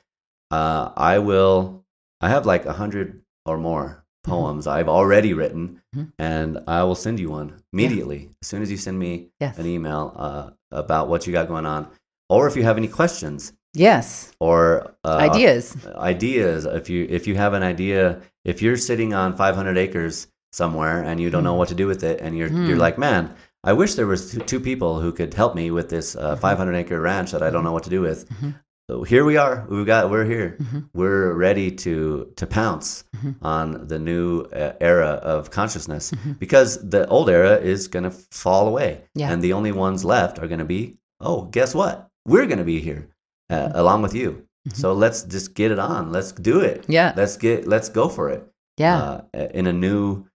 Speaker 1: uh, I will. I have like a hundred or more
Speaker 2: Mm-hmm.
Speaker 1: poems I've already written,
Speaker 2: Mhm.
Speaker 1: and I will send you one immediately as soon as you send me
Speaker 2: yes.
Speaker 1: an email uh, about what you got going on, or if you have any questions
Speaker 2: Yes.
Speaker 1: or uh,
Speaker 2: Ideas.
Speaker 1: ideas. If you if you have an idea, if you're sitting on 500 acres somewhere and you don't know
Speaker 2: Hmm.
Speaker 1: what to do with it, and you're
Speaker 2: Hmm.
Speaker 1: you're like, man, I wish there was two, two people who could help me with this uh,
Speaker 2: Mhm.
Speaker 1: 500 acre ranch that I don't know what to do with.
Speaker 2: Mhm.
Speaker 1: So here we are. We've got we're here.
Speaker 2: Mhm.
Speaker 1: We're ready to to pounce
Speaker 2: Mhm.
Speaker 1: on the new uh, era of consciousness
Speaker 2: Mhm.
Speaker 1: because the old era is going to fall away,
Speaker 2: Yeah.
Speaker 1: and the only ones left are going to be oh, guess what? We're going to be here uh, along with you.
Speaker 2: Mhm.
Speaker 1: So let's just get it on. Let's do it.
Speaker 2: Yeah.
Speaker 1: Let's get let's go for it.
Speaker 2: Yeah.
Speaker 1: Uh, in a new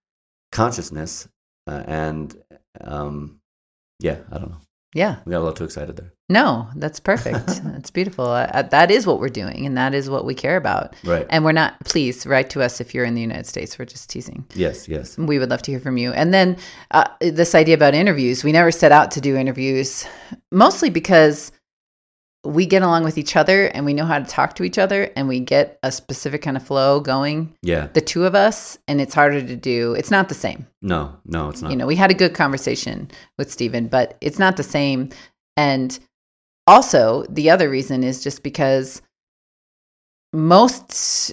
Speaker 1: consciousness uh, and um, yeah, I don't know.
Speaker 2: yeah.
Speaker 1: We got a little too excited there.
Speaker 2: No, that's perfect. that's beautiful. Uh, that is what we're doing, and that is what we care about.
Speaker 1: Right.
Speaker 2: And we're not, please write to us if you're in the United States. We're just teasing.
Speaker 1: yes. Yes.
Speaker 2: We would love to hear from you. And then uh, this idea about interviews, we never set out to do interviews, mostly because we get along with each other and we know how to talk to each other and we get a specific kind of flow going,
Speaker 1: Yeah.
Speaker 2: the two of us, and it's harder to do. It's not the same.
Speaker 1: No. No. It's not.
Speaker 2: You know, we had a good conversation with Stephen, but it's not the same. And also, the other reason is just because most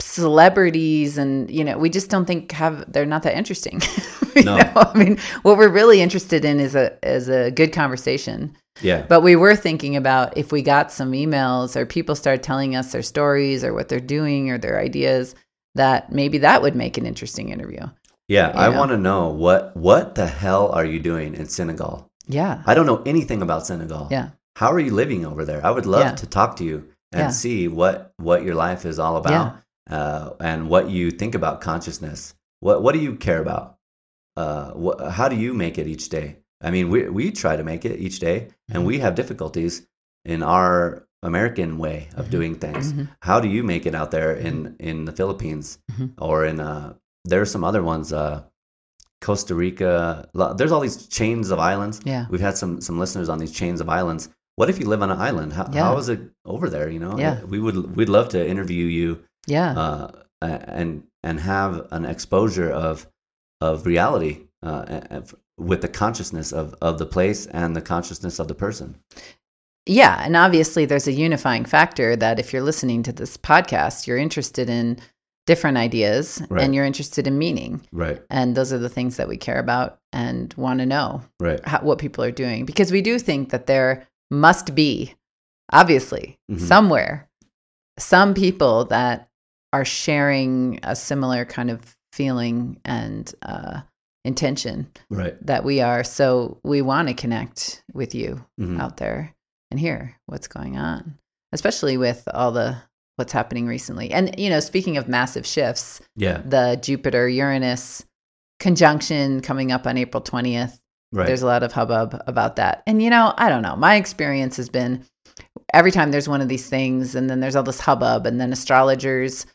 Speaker 2: celebrities and you know we just don't think have they're not that interesting You
Speaker 1: No.
Speaker 2: know? i mean what we're really interested in is a is a good conversation
Speaker 1: yeah.
Speaker 2: but we were thinking about if we got some emails or people start telling us their stories or what they're doing or their ideas that maybe that would make an interesting interview
Speaker 1: Yeah. I
Speaker 2: know?
Speaker 1: want to know what what the hell are you doing in Senegal?
Speaker 2: yeah
Speaker 1: I don't know anything about Senegal.
Speaker 2: yeah
Speaker 1: How are you living over there? I would love
Speaker 2: Yeah.
Speaker 1: to talk to you and
Speaker 2: Yeah.
Speaker 1: see what what your life is all about uh, and what you think about consciousness. What what do you care about? Uh, wh- how do you make it each day? I mean, we we try to make it each day, and
Speaker 2: Mhm.
Speaker 1: we have difficulties in our American way of
Speaker 2: Mhm.
Speaker 1: doing things.
Speaker 2: Mhm.
Speaker 1: How do you make it out there in in the Philippines
Speaker 2: Mhm.
Speaker 1: or in uh? There are some other ones. Uh, Costa Rica. There's all these chains of islands.
Speaker 2: yeah
Speaker 1: We've had some some listeners on these chains of islands. What if you live on an island? How,
Speaker 2: Yeah.
Speaker 1: how is it over there? You know,
Speaker 2: Yeah.
Speaker 1: we would we'd love to interview you
Speaker 2: yeah
Speaker 1: uh, and and have an exposure of of reality uh, with the consciousness of of the place and the consciousness of the person.
Speaker 2: Yeah, and obviously there's a unifying factor that if you're listening to this podcast, you're interested in different ideas
Speaker 1: Right.
Speaker 2: and you're interested in meaning.
Speaker 1: Right.
Speaker 2: And those are the things that we care about and want to know
Speaker 1: Right.
Speaker 2: how, what people are doing because we do think that there must be, obviously,
Speaker 1: Mhm.
Speaker 2: somewhere, some people that are sharing a similar kind of feeling and uh, intention
Speaker 1: Right.
Speaker 2: that we are. So we want to connect with you
Speaker 1: Mhm.
Speaker 2: out there and hear what's going on, especially with all the what's happening recently. And you know, speaking of massive shifts,
Speaker 1: Yeah.
Speaker 2: the Jupiter Uranus conjunction coming up on April 20th.
Speaker 1: Right.
Speaker 2: There's a lot of hubbub about that. And you know, I don't know. My experience has been every time there's one of these things and then there's all this hubbub and then astrologers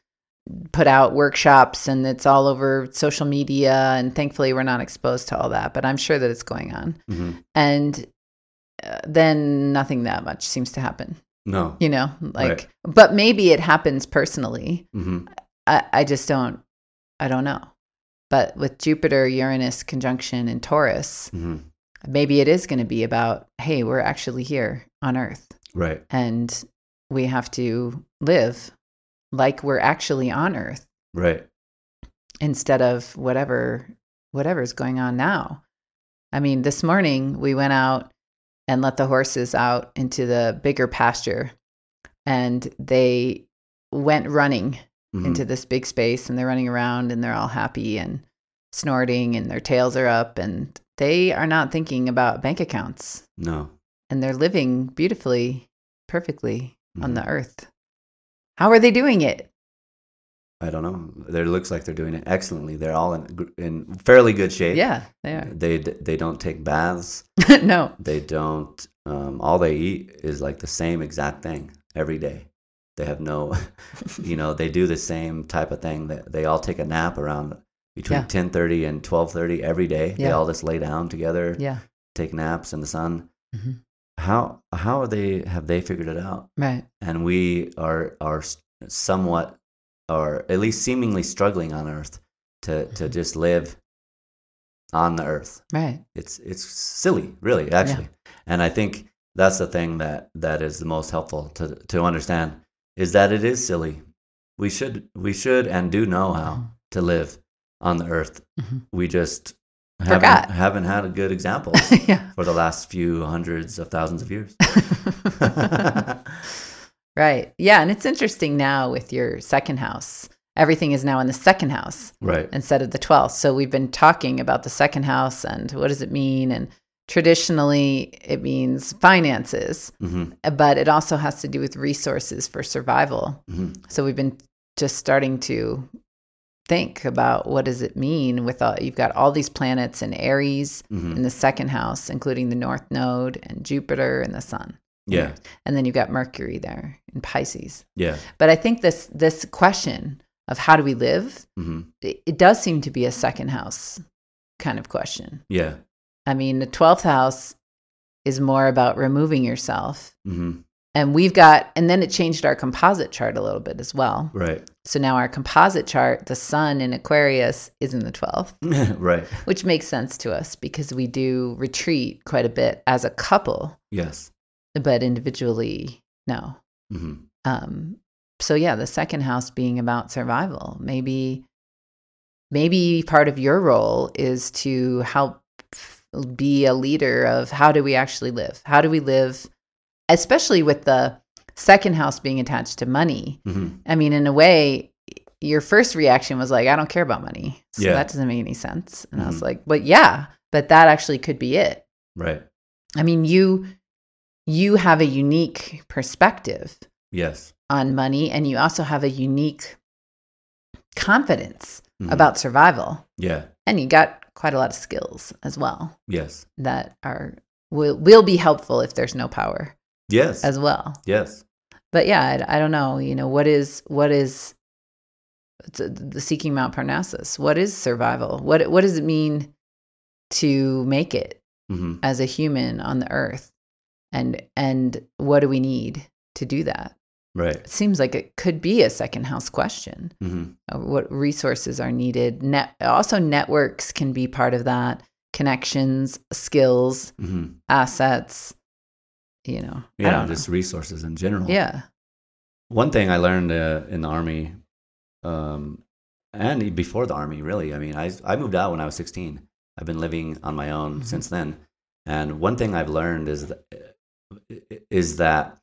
Speaker 2: put out workshops and it's all over social media and thankfully we're not exposed to all that, but I'm sure that it's going on
Speaker 1: Mhm.
Speaker 2: and uh, then nothing that much seems to happen
Speaker 1: No.
Speaker 2: You know, like,
Speaker 1: Right.
Speaker 2: but maybe it happens personally.
Speaker 1: hmm
Speaker 2: I, I just don't, I don't know. But with Jupiter, Uranus conjunction in Taurus,
Speaker 1: hmm
Speaker 2: maybe it is going to be about, hey, we're actually here on Earth
Speaker 1: Right.
Speaker 2: and we have to live like we're actually on Earth
Speaker 1: Right.
Speaker 2: instead of whatever whatever's going on now. I mean, this morning we went out and let the horses out into the bigger pasture and they went running
Speaker 1: Mhm.
Speaker 2: into this big space and they're running around and they're all happy and snorting and their tails are up and they are not thinking about bank accounts
Speaker 1: No.
Speaker 2: and they're living beautifully perfectly on
Speaker 1: Mhm.
Speaker 2: the earth. How are they doing it?
Speaker 1: I don't know. It looks like they're doing it excellently. They're all in in fairly good shape.
Speaker 2: Yeah, they are.
Speaker 1: They they don't take baths.
Speaker 2: no.
Speaker 1: They don't. Um, all they eat is like the same exact thing every day. They have no, you know, they do the same type of thing. That they all take a nap around between
Speaker 2: Yeah.
Speaker 1: ten thirty and twelve thirty every day. They all just lay down together,
Speaker 2: Yeah.
Speaker 1: take naps in the sun.
Speaker 2: Mhm.
Speaker 1: How how are they have they figured it out?
Speaker 2: Right.
Speaker 1: And we are are somewhat, or at least seemingly struggling on Earth to to
Speaker 2: Mhm.
Speaker 1: just live on the Earth
Speaker 2: Right.
Speaker 1: it's it's silly really actually and i think that's the thing that that is the most helpful to to understand is that it is silly we should we should and do know how to live on the earth
Speaker 2: Mhm.
Speaker 1: we just
Speaker 2: Forgot.
Speaker 1: haven't, haven't had a good example
Speaker 2: yeah.
Speaker 1: for the last few hundreds of thousands of years
Speaker 2: right. Yeah. And it's interesting now with your second house. Everything is now in the second house
Speaker 1: right
Speaker 2: instead of the 12th. So we've been talking about the second house and what does it mean? And traditionally, it means finances,
Speaker 1: hmm
Speaker 2: but it also has to do with resources for survival.
Speaker 1: hmm
Speaker 2: So we've been just starting to think about what does it mean with all, you've got all these planets in Aries
Speaker 1: hmm
Speaker 2: in the second house, including the North Node and Jupiter and the Sun.
Speaker 1: yeah
Speaker 2: And then you've got Mercury there in Pisces.
Speaker 1: yeah
Speaker 2: But I think this this question of how do we live,
Speaker 1: hmm
Speaker 2: it, it does seem to be a second house kind of question.
Speaker 1: yeah
Speaker 2: I mean, the 12th house is more about removing yourself.
Speaker 1: hmm
Speaker 2: And we've got, and then it changed our composite chart a little bit as well.
Speaker 1: right
Speaker 2: So now our composite chart, the sun in Aquarius is in the 12th,
Speaker 1: right
Speaker 2: which makes sense to us because we do retreat quite a bit as a couple,
Speaker 1: yes
Speaker 2: but individually, no.
Speaker 1: hmm
Speaker 2: Um, so yeah, the second house being about survival. Maybe, maybe part of your role is to help f- be a leader of how do we actually live? How do we live, especially with the second house being attached to money?
Speaker 1: hmm
Speaker 2: I mean, in a way, your first reaction was like, I don't care about money. So
Speaker 1: Yeah.
Speaker 2: that doesn't make any sense. And I was
Speaker 1: Mhm.
Speaker 2: like, but yeah, but that actually could be it.
Speaker 1: right
Speaker 2: I mean, you you have a unique perspective
Speaker 1: yes
Speaker 2: on money and you also have a unique confidence
Speaker 1: Mhm.
Speaker 2: about survival.
Speaker 1: yeah
Speaker 2: And you got quite a lot of skills as well
Speaker 1: yes
Speaker 2: that are will will be helpful if there's no power
Speaker 1: yes
Speaker 2: as well.
Speaker 1: yes
Speaker 2: but yeah, I, I don't know. You know, what is what is the seeking Mount Parnassus? What is survival? What what does it mean to make it
Speaker 1: hmm
Speaker 2: as a human on the earth? And and what do we need to do that?
Speaker 1: right
Speaker 2: It seems like it could be a second house question.
Speaker 1: hmm
Speaker 2: Uh, What resources are needed? Net also networks can be part of that. Connections, skills,
Speaker 1: hmm
Speaker 2: assets. You know,
Speaker 1: yeah just resources in general.
Speaker 2: Yeah.
Speaker 1: one thing i learned uh, in the army um, and before the army really i mean I, I moved out when i was 16 i've been living on my own
Speaker 2: Mhm.
Speaker 1: since then. And one thing i've learned is that, is that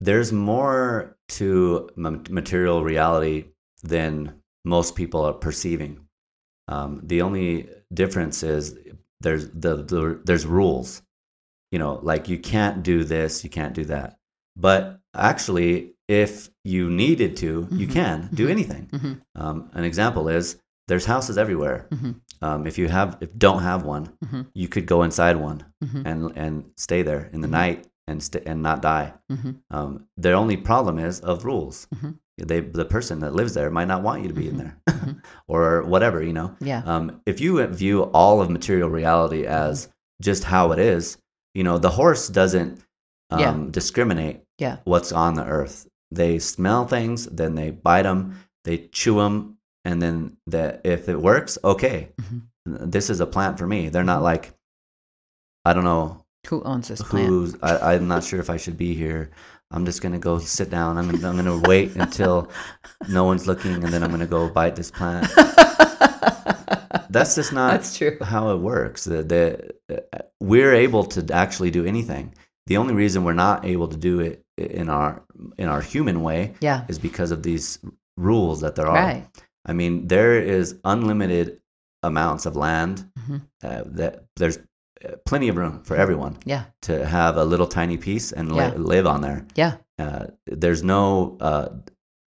Speaker 1: there's more to material reality than most people are perceiving. Um, the only difference is there's the, the there's rules you know like you can't do this you can't do that but actually if you needed to you
Speaker 2: Mhm.
Speaker 1: can do
Speaker 2: Mhm.
Speaker 1: anything
Speaker 2: Mhm.
Speaker 1: um, an example is there's houses everywhere
Speaker 2: Mhm.
Speaker 1: um, if you have if don't have one
Speaker 2: Mhm.
Speaker 1: you could go inside one
Speaker 2: Mhm.
Speaker 1: and and stay there in the night and st- and not die um, the only problem is of rules they the person that lives there might not want you to be in there or whatever you know
Speaker 2: Yeah.
Speaker 1: um, if you view all of material reality as just how it is, you know, the horse doesn't um,
Speaker 2: Yeah.
Speaker 1: discriminate
Speaker 2: Yeah.
Speaker 1: what's on the earth. They smell things, then they bite them, they chew them, and then the, if it works, okay,
Speaker 2: Mhm.
Speaker 1: this is a plant for me. They're not
Speaker 2: Mhm.
Speaker 1: like, I don't know
Speaker 2: Who owns this plant?
Speaker 1: who's, I, I'm not sure if I should be here. I'm just gonna go sit down. I'm gonna, I'm gonna wait until no one's looking, and then I'm gonna go bite this plant. That's just not
Speaker 2: That's true.
Speaker 1: how it works. The, the, we're able to actually do anything. The only reason we're not able to do it in our in our human way
Speaker 2: Yeah.
Speaker 1: is because of these rules that there are.
Speaker 2: Right.
Speaker 1: I mean, there is unlimited amounts of land.
Speaker 2: Mhm.
Speaker 1: Uh, that there's uh, plenty of room for everyone
Speaker 2: Yeah.
Speaker 1: to have a little tiny piece and li-
Speaker 2: Yeah.
Speaker 1: live on there.
Speaker 2: Yeah.
Speaker 1: Uh, there's no uh,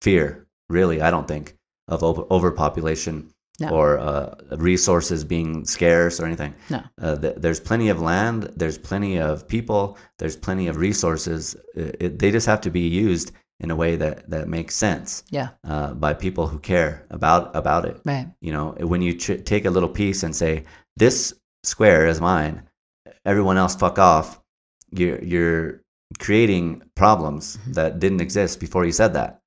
Speaker 1: fear, really. I don't think of over- overpopulation
Speaker 2: No.
Speaker 1: or uh, resources being scarce or anything.
Speaker 2: No.
Speaker 1: Uh, th- there's plenty of land. There's plenty of people. There's plenty of resources. It, it, they just have to be used in a way that, that makes sense
Speaker 2: Yeah.
Speaker 1: uh, by people who care about about it.
Speaker 2: Right.
Speaker 1: You know, when you ch- take a little piece and say, "This square is mine," everyone else fuck off. You're you're creating problems
Speaker 2: Mhm.
Speaker 1: that didn't exist before you said that.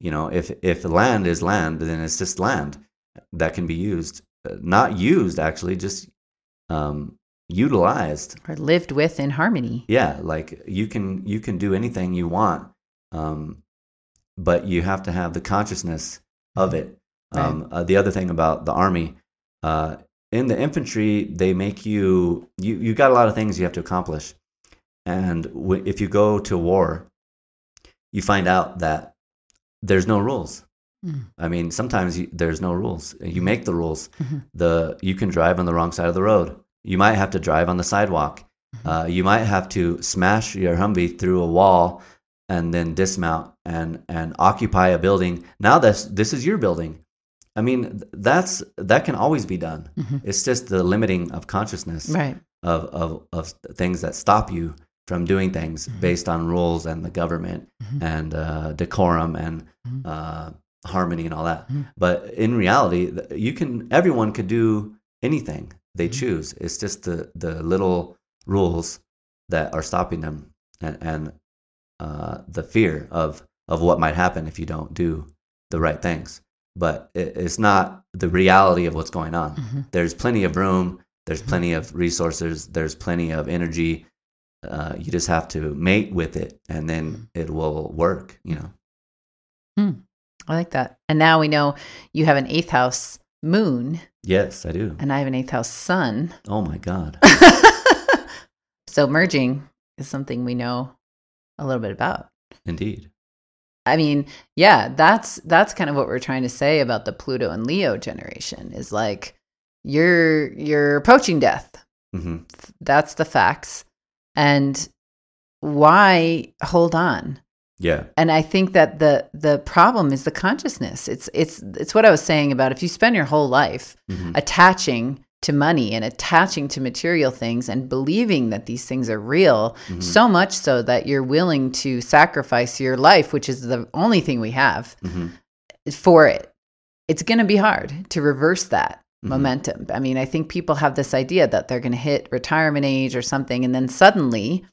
Speaker 1: You know, if if land is land, then it's just land that can be used, Uh, not used actually, just um, utilized.
Speaker 2: Or lived with in harmony.
Speaker 1: Yeah, like you can you can do anything you want, um, but you have to have the consciousness of it.
Speaker 2: Right.
Speaker 1: Um, uh, the other thing about the army, uh, in the infantry, they make you you you got a lot of things you have to accomplish, and w- if you go to war, you find out that there's no rules.
Speaker 2: Mm.
Speaker 1: I mean, sometimes you, there's no rules. You make the rules.
Speaker 2: Mhm.
Speaker 1: The you can drive on the wrong side of the road. You might have to drive on the sidewalk. Uh, you might have to smash your Humvee through a wall and then dismount and and occupy a building. Now this this is your building. I mean, that's that can always be done.
Speaker 2: Mhm.
Speaker 1: It's just the limiting of consciousness
Speaker 2: Right.
Speaker 1: of, of of things that stop you from doing things
Speaker 2: Mhm.
Speaker 1: based on rules and the government
Speaker 2: Mhm.
Speaker 1: and uh, decorum and
Speaker 2: Mhm.
Speaker 1: uh, harmony and all that.
Speaker 2: Mhm.
Speaker 1: But in reality, you can everyone could do anything they
Speaker 2: Mhm.
Speaker 1: choose. It's just the the little rules that are stopping them and, and uh, the fear of of what might happen if you don't do the right things. But it, it's not the reality of what's going on.
Speaker 2: Mhm.
Speaker 1: There's plenty of room. There's
Speaker 2: Mhm.
Speaker 1: plenty of resources. There's plenty of energy. Uh, you just have to mate with it, and then
Speaker 2: Mhm.
Speaker 1: it will work. You know.
Speaker 2: I like that. And now we know you have an eighth house moon,
Speaker 1: Yes, I do.
Speaker 2: and I have an eighth house sun.
Speaker 1: Oh my God.
Speaker 2: so merging is something we know a little bit about.
Speaker 1: Indeed.
Speaker 2: I mean, yeah, that's that's kind of what we're trying to say about the Pluto in Leo generation is like you're you're approaching death.
Speaker 1: hmm
Speaker 2: That's the facts. And why hold on?
Speaker 1: Yeah.
Speaker 2: And I think that the the problem is the consciousness. It's it's it's what I was saying about if you spend your whole life
Speaker 1: hmm
Speaker 2: attaching to money and attaching to material things and believing that these things are real,
Speaker 1: Mhm.
Speaker 2: so much so that you're willing to sacrifice your life, which is the only thing we have,
Speaker 1: hmm
Speaker 2: for it. It's going to be hard to reverse that
Speaker 1: Mhm.
Speaker 2: momentum. I mean, I think people have this idea that they're going to hit retirement age or something, and then suddenly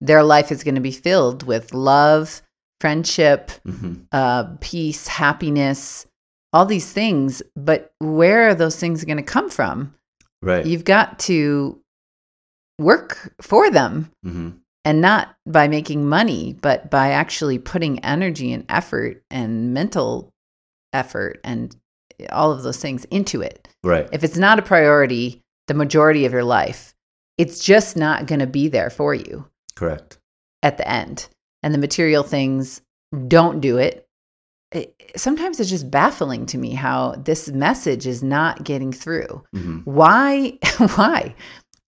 Speaker 2: their life is going to be filled with love, friendship,
Speaker 1: hmm
Speaker 2: uh, peace, happiness, all these things. But where are those things going to come from?
Speaker 1: Right.
Speaker 2: You've got to work for them
Speaker 1: hmm
Speaker 2: and not by making money, but by actually putting energy and effort and mental effort and all of those things into it.
Speaker 1: Right.
Speaker 2: If it's not a priority the majority of your life, it's just not going to be there for you
Speaker 1: Correct.
Speaker 2: at the end. And the material things don't do it. it. Sometimes it's just baffling to me how this message is not getting through.
Speaker 1: hmm
Speaker 2: Why? Why?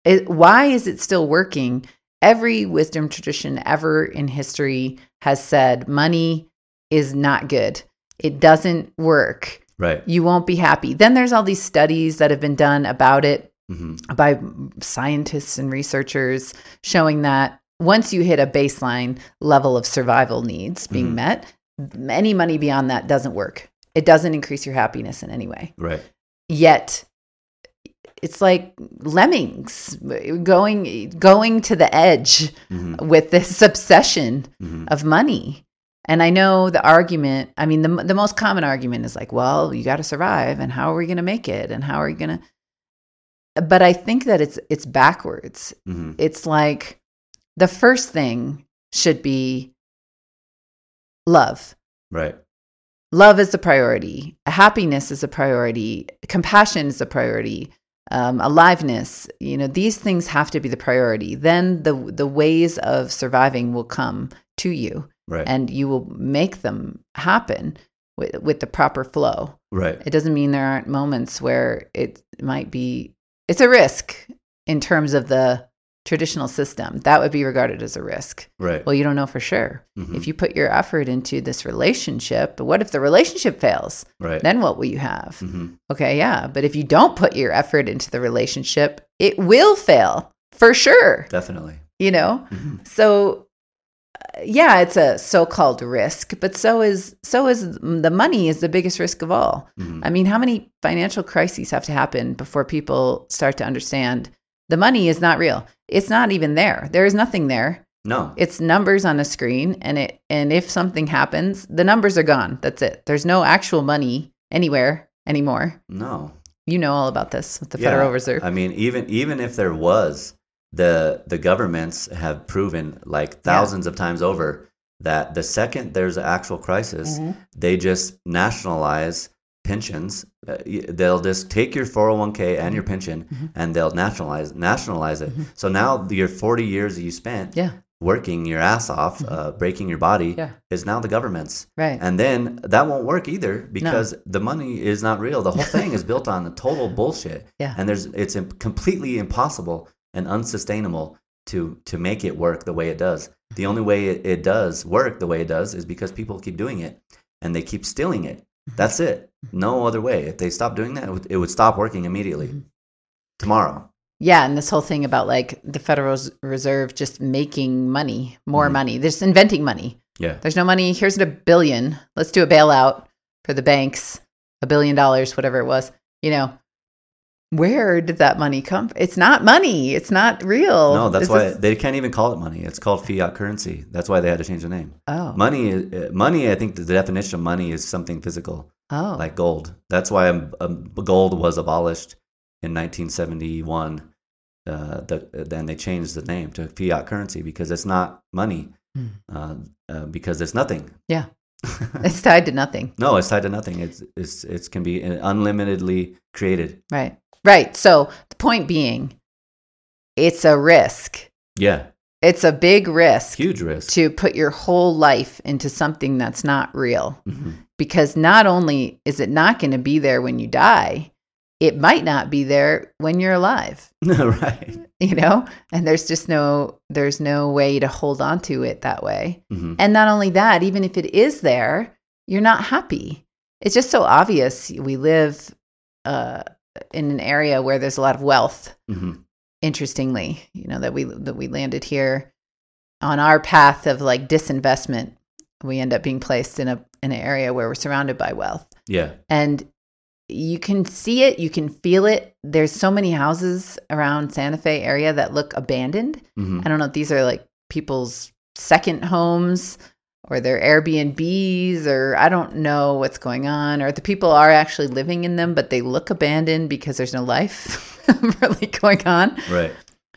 Speaker 2: It, why is it still working? Every wisdom tradition ever in history has said money is not good. It doesn't work.
Speaker 1: Right.
Speaker 2: You won't be happy. Then there's all these studies that have been done about it
Speaker 1: hmm
Speaker 2: by scientists and researchers showing that once you hit a baseline level of survival needs being
Speaker 1: Mhm.
Speaker 2: met, any money beyond that doesn't work. It doesn't increase your happiness in any way.
Speaker 1: Right.
Speaker 2: Yet it's like lemmings going going to the edge
Speaker 1: hmm
Speaker 2: with this obsession
Speaker 1: hmm
Speaker 2: of money. And I know the argument, I mean, the, the most common argument is like, well, you got to survive and how are we going to make it? And how are you going to, but I think that it's, it's backwards.
Speaker 1: hmm
Speaker 2: It's like the first thing should be love.
Speaker 1: Right.
Speaker 2: Love is the priority. Happiness is a priority. Compassion is a priority. Um, aliveness, you know, these things have to be the priority. Then the the ways of surviving will come to you
Speaker 1: Right.
Speaker 2: and you will make them happen with, with the proper flow.
Speaker 1: right.
Speaker 2: It doesn't mean there aren't moments where it might be, it's a risk in terms of the traditional system. That would be regarded as a risk.
Speaker 1: Right.
Speaker 2: Well, you don't know for sure.
Speaker 1: Mhm.
Speaker 2: If you put your effort into this relationship, but what if the relationship fails?
Speaker 1: right.
Speaker 2: Then what will you have?
Speaker 1: hmm
Speaker 2: Okay, yeah. But if you don't put your effort into the relationship, it will fail for sure,
Speaker 1: Definitely.
Speaker 2: you know?
Speaker 1: hmm
Speaker 2: so uh, yeah it's a so-called risk but so is so is the money is the biggest risk of all
Speaker 1: hmm
Speaker 2: i mean how many financial crises have to happen before people start to understand the money is not real it's not even there there is nothing there
Speaker 1: No.
Speaker 2: it's numbers on a screen and it and if something happens the numbers are gone that's it there's no actual money anywhere anymore
Speaker 1: No.
Speaker 2: you know all about this with the
Speaker 1: Yeah.
Speaker 2: federal reserve
Speaker 1: I mean, even even if there was, the the governments have proven like thousands of times over that the second there's an actual crisis,
Speaker 2: Mhm.
Speaker 1: they just nationalize pensions. Uh, they'll just take your 401k and your pension
Speaker 2: Mhm.
Speaker 1: and they'll nationalize nationalize it.
Speaker 2: Mhm.
Speaker 1: So now your 40 years that you spent
Speaker 2: Yeah.
Speaker 1: working your ass off,
Speaker 2: Mhm.
Speaker 1: uh, breaking your body,
Speaker 2: Yeah.
Speaker 1: is now the government's.
Speaker 2: right
Speaker 1: And then that won't work either because the money is not real. The whole thing is built on the total bullshit.
Speaker 2: Yeah.
Speaker 1: And there's it's completely impossible and unsustainable to to make it work the way it does. The only way it, it does work the way it does is because people keep doing it and they keep stealing it.
Speaker 2: Mm-hmm.
Speaker 1: That's it. No other way. If they stop doing that, it would, it would stop working immediately.
Speaker 2: Mhm.
Speaker 1: Tomorrow.
Speaker 2: Yeah, and this whole thing about like the Federal Reserve just making money, more
Speaker 1: Mhm.
Speaker 2: money. They're just inventing money.
Speaker 1: Yeah.
Speaker 2: There's no money. Here's a billion. Let's do a bailout for the banks, a billion dollars, whatever it was. You know, where did that money come? from? It's not money. It's not real.
Speaker 1: No, that's
Speaker 2: This
Speaker 1: why
Speaker 2: is-
Speaker 1: they can't even call it money. It's called fiat currency. That's why they had to change the name.
Speaker 2: oh,
Speaker 1: Money, uh, money. I think the definition of money is something physical.
Speaker 2: oh,
Speaker 1: like gold. That's why um, um, gold was abolished in 1971. Uh, the, then they changed the name to fiat currency because it's not money,
Speaker 2: Hmm.
Speaker 1: uh, uh, because it's nothing.
Speaker 2: Yeah. it's tied to nothing.
Speaker 1: no, it's tied to nothing. It's it's it can be unlimitedly created.
Speaker 2: Right. Right. So the point being, it's a risk.
Speaker 1: Yeah,
Speaker 2: It's a big risk
Speaker 1: huge risk.
Speaker 2: to put your whole life into something that's not real.
Speaker 1: hmm
Speaker 2: because not only is it not going to be there when you die, it might not be there when you're alive,
Speaker 1: right.
Speaker 2: you know? And there's just no there's no way to hold on to it that way.
Speaker 1: hmm
Speaker 2: And not only that, even if it is there, you're not happy. It's just so obvious we live uh, in an area where there's a lot of wealth.
Speaker 1: hmm
Speaker 2: Interestingly, you know that we that we landed here on our path of like disinvestment. We end up being placed in a in an area where we're surrounded by wealth
Speaker 1: Yeah.
Speaker 2: and you can see it, you can feel it. There's so many houses around Santa Fe area that look abandoned.
Speaker 1: hmm
Speaker 2: I don't know if these are like people's second homes or their Airbnbs or I don't know what's going on or the people are actually living in them but they look abandoned because there's no life really going on.
Speaker 1: Right.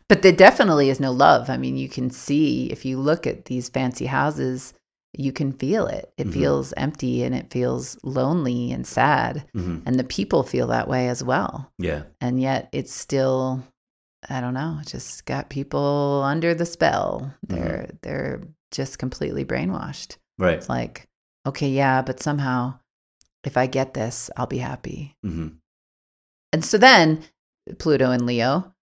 Speaker 2: But there definitely is no love. I mean, you can see if you look at these fancy houses, you can feel it. It
Speaker 1: Mhm.
Speaker 2: feels empty and it feels lonely and sad.
Speaker 1: hmm
Speaker 2: And the people feel that way as well.
Speaker 1: Yeah.
Speaker 2: And yet it's still, I don't know, just got people under the spell. They're they're just completely brainwashed.
Speaker 1: Right.
Speaker 2: It's like, okay, yeah, but somehow if I get this, I'll be happy.
Speaker 1: hmm
Speaker 2: And so then Pluto in Leo,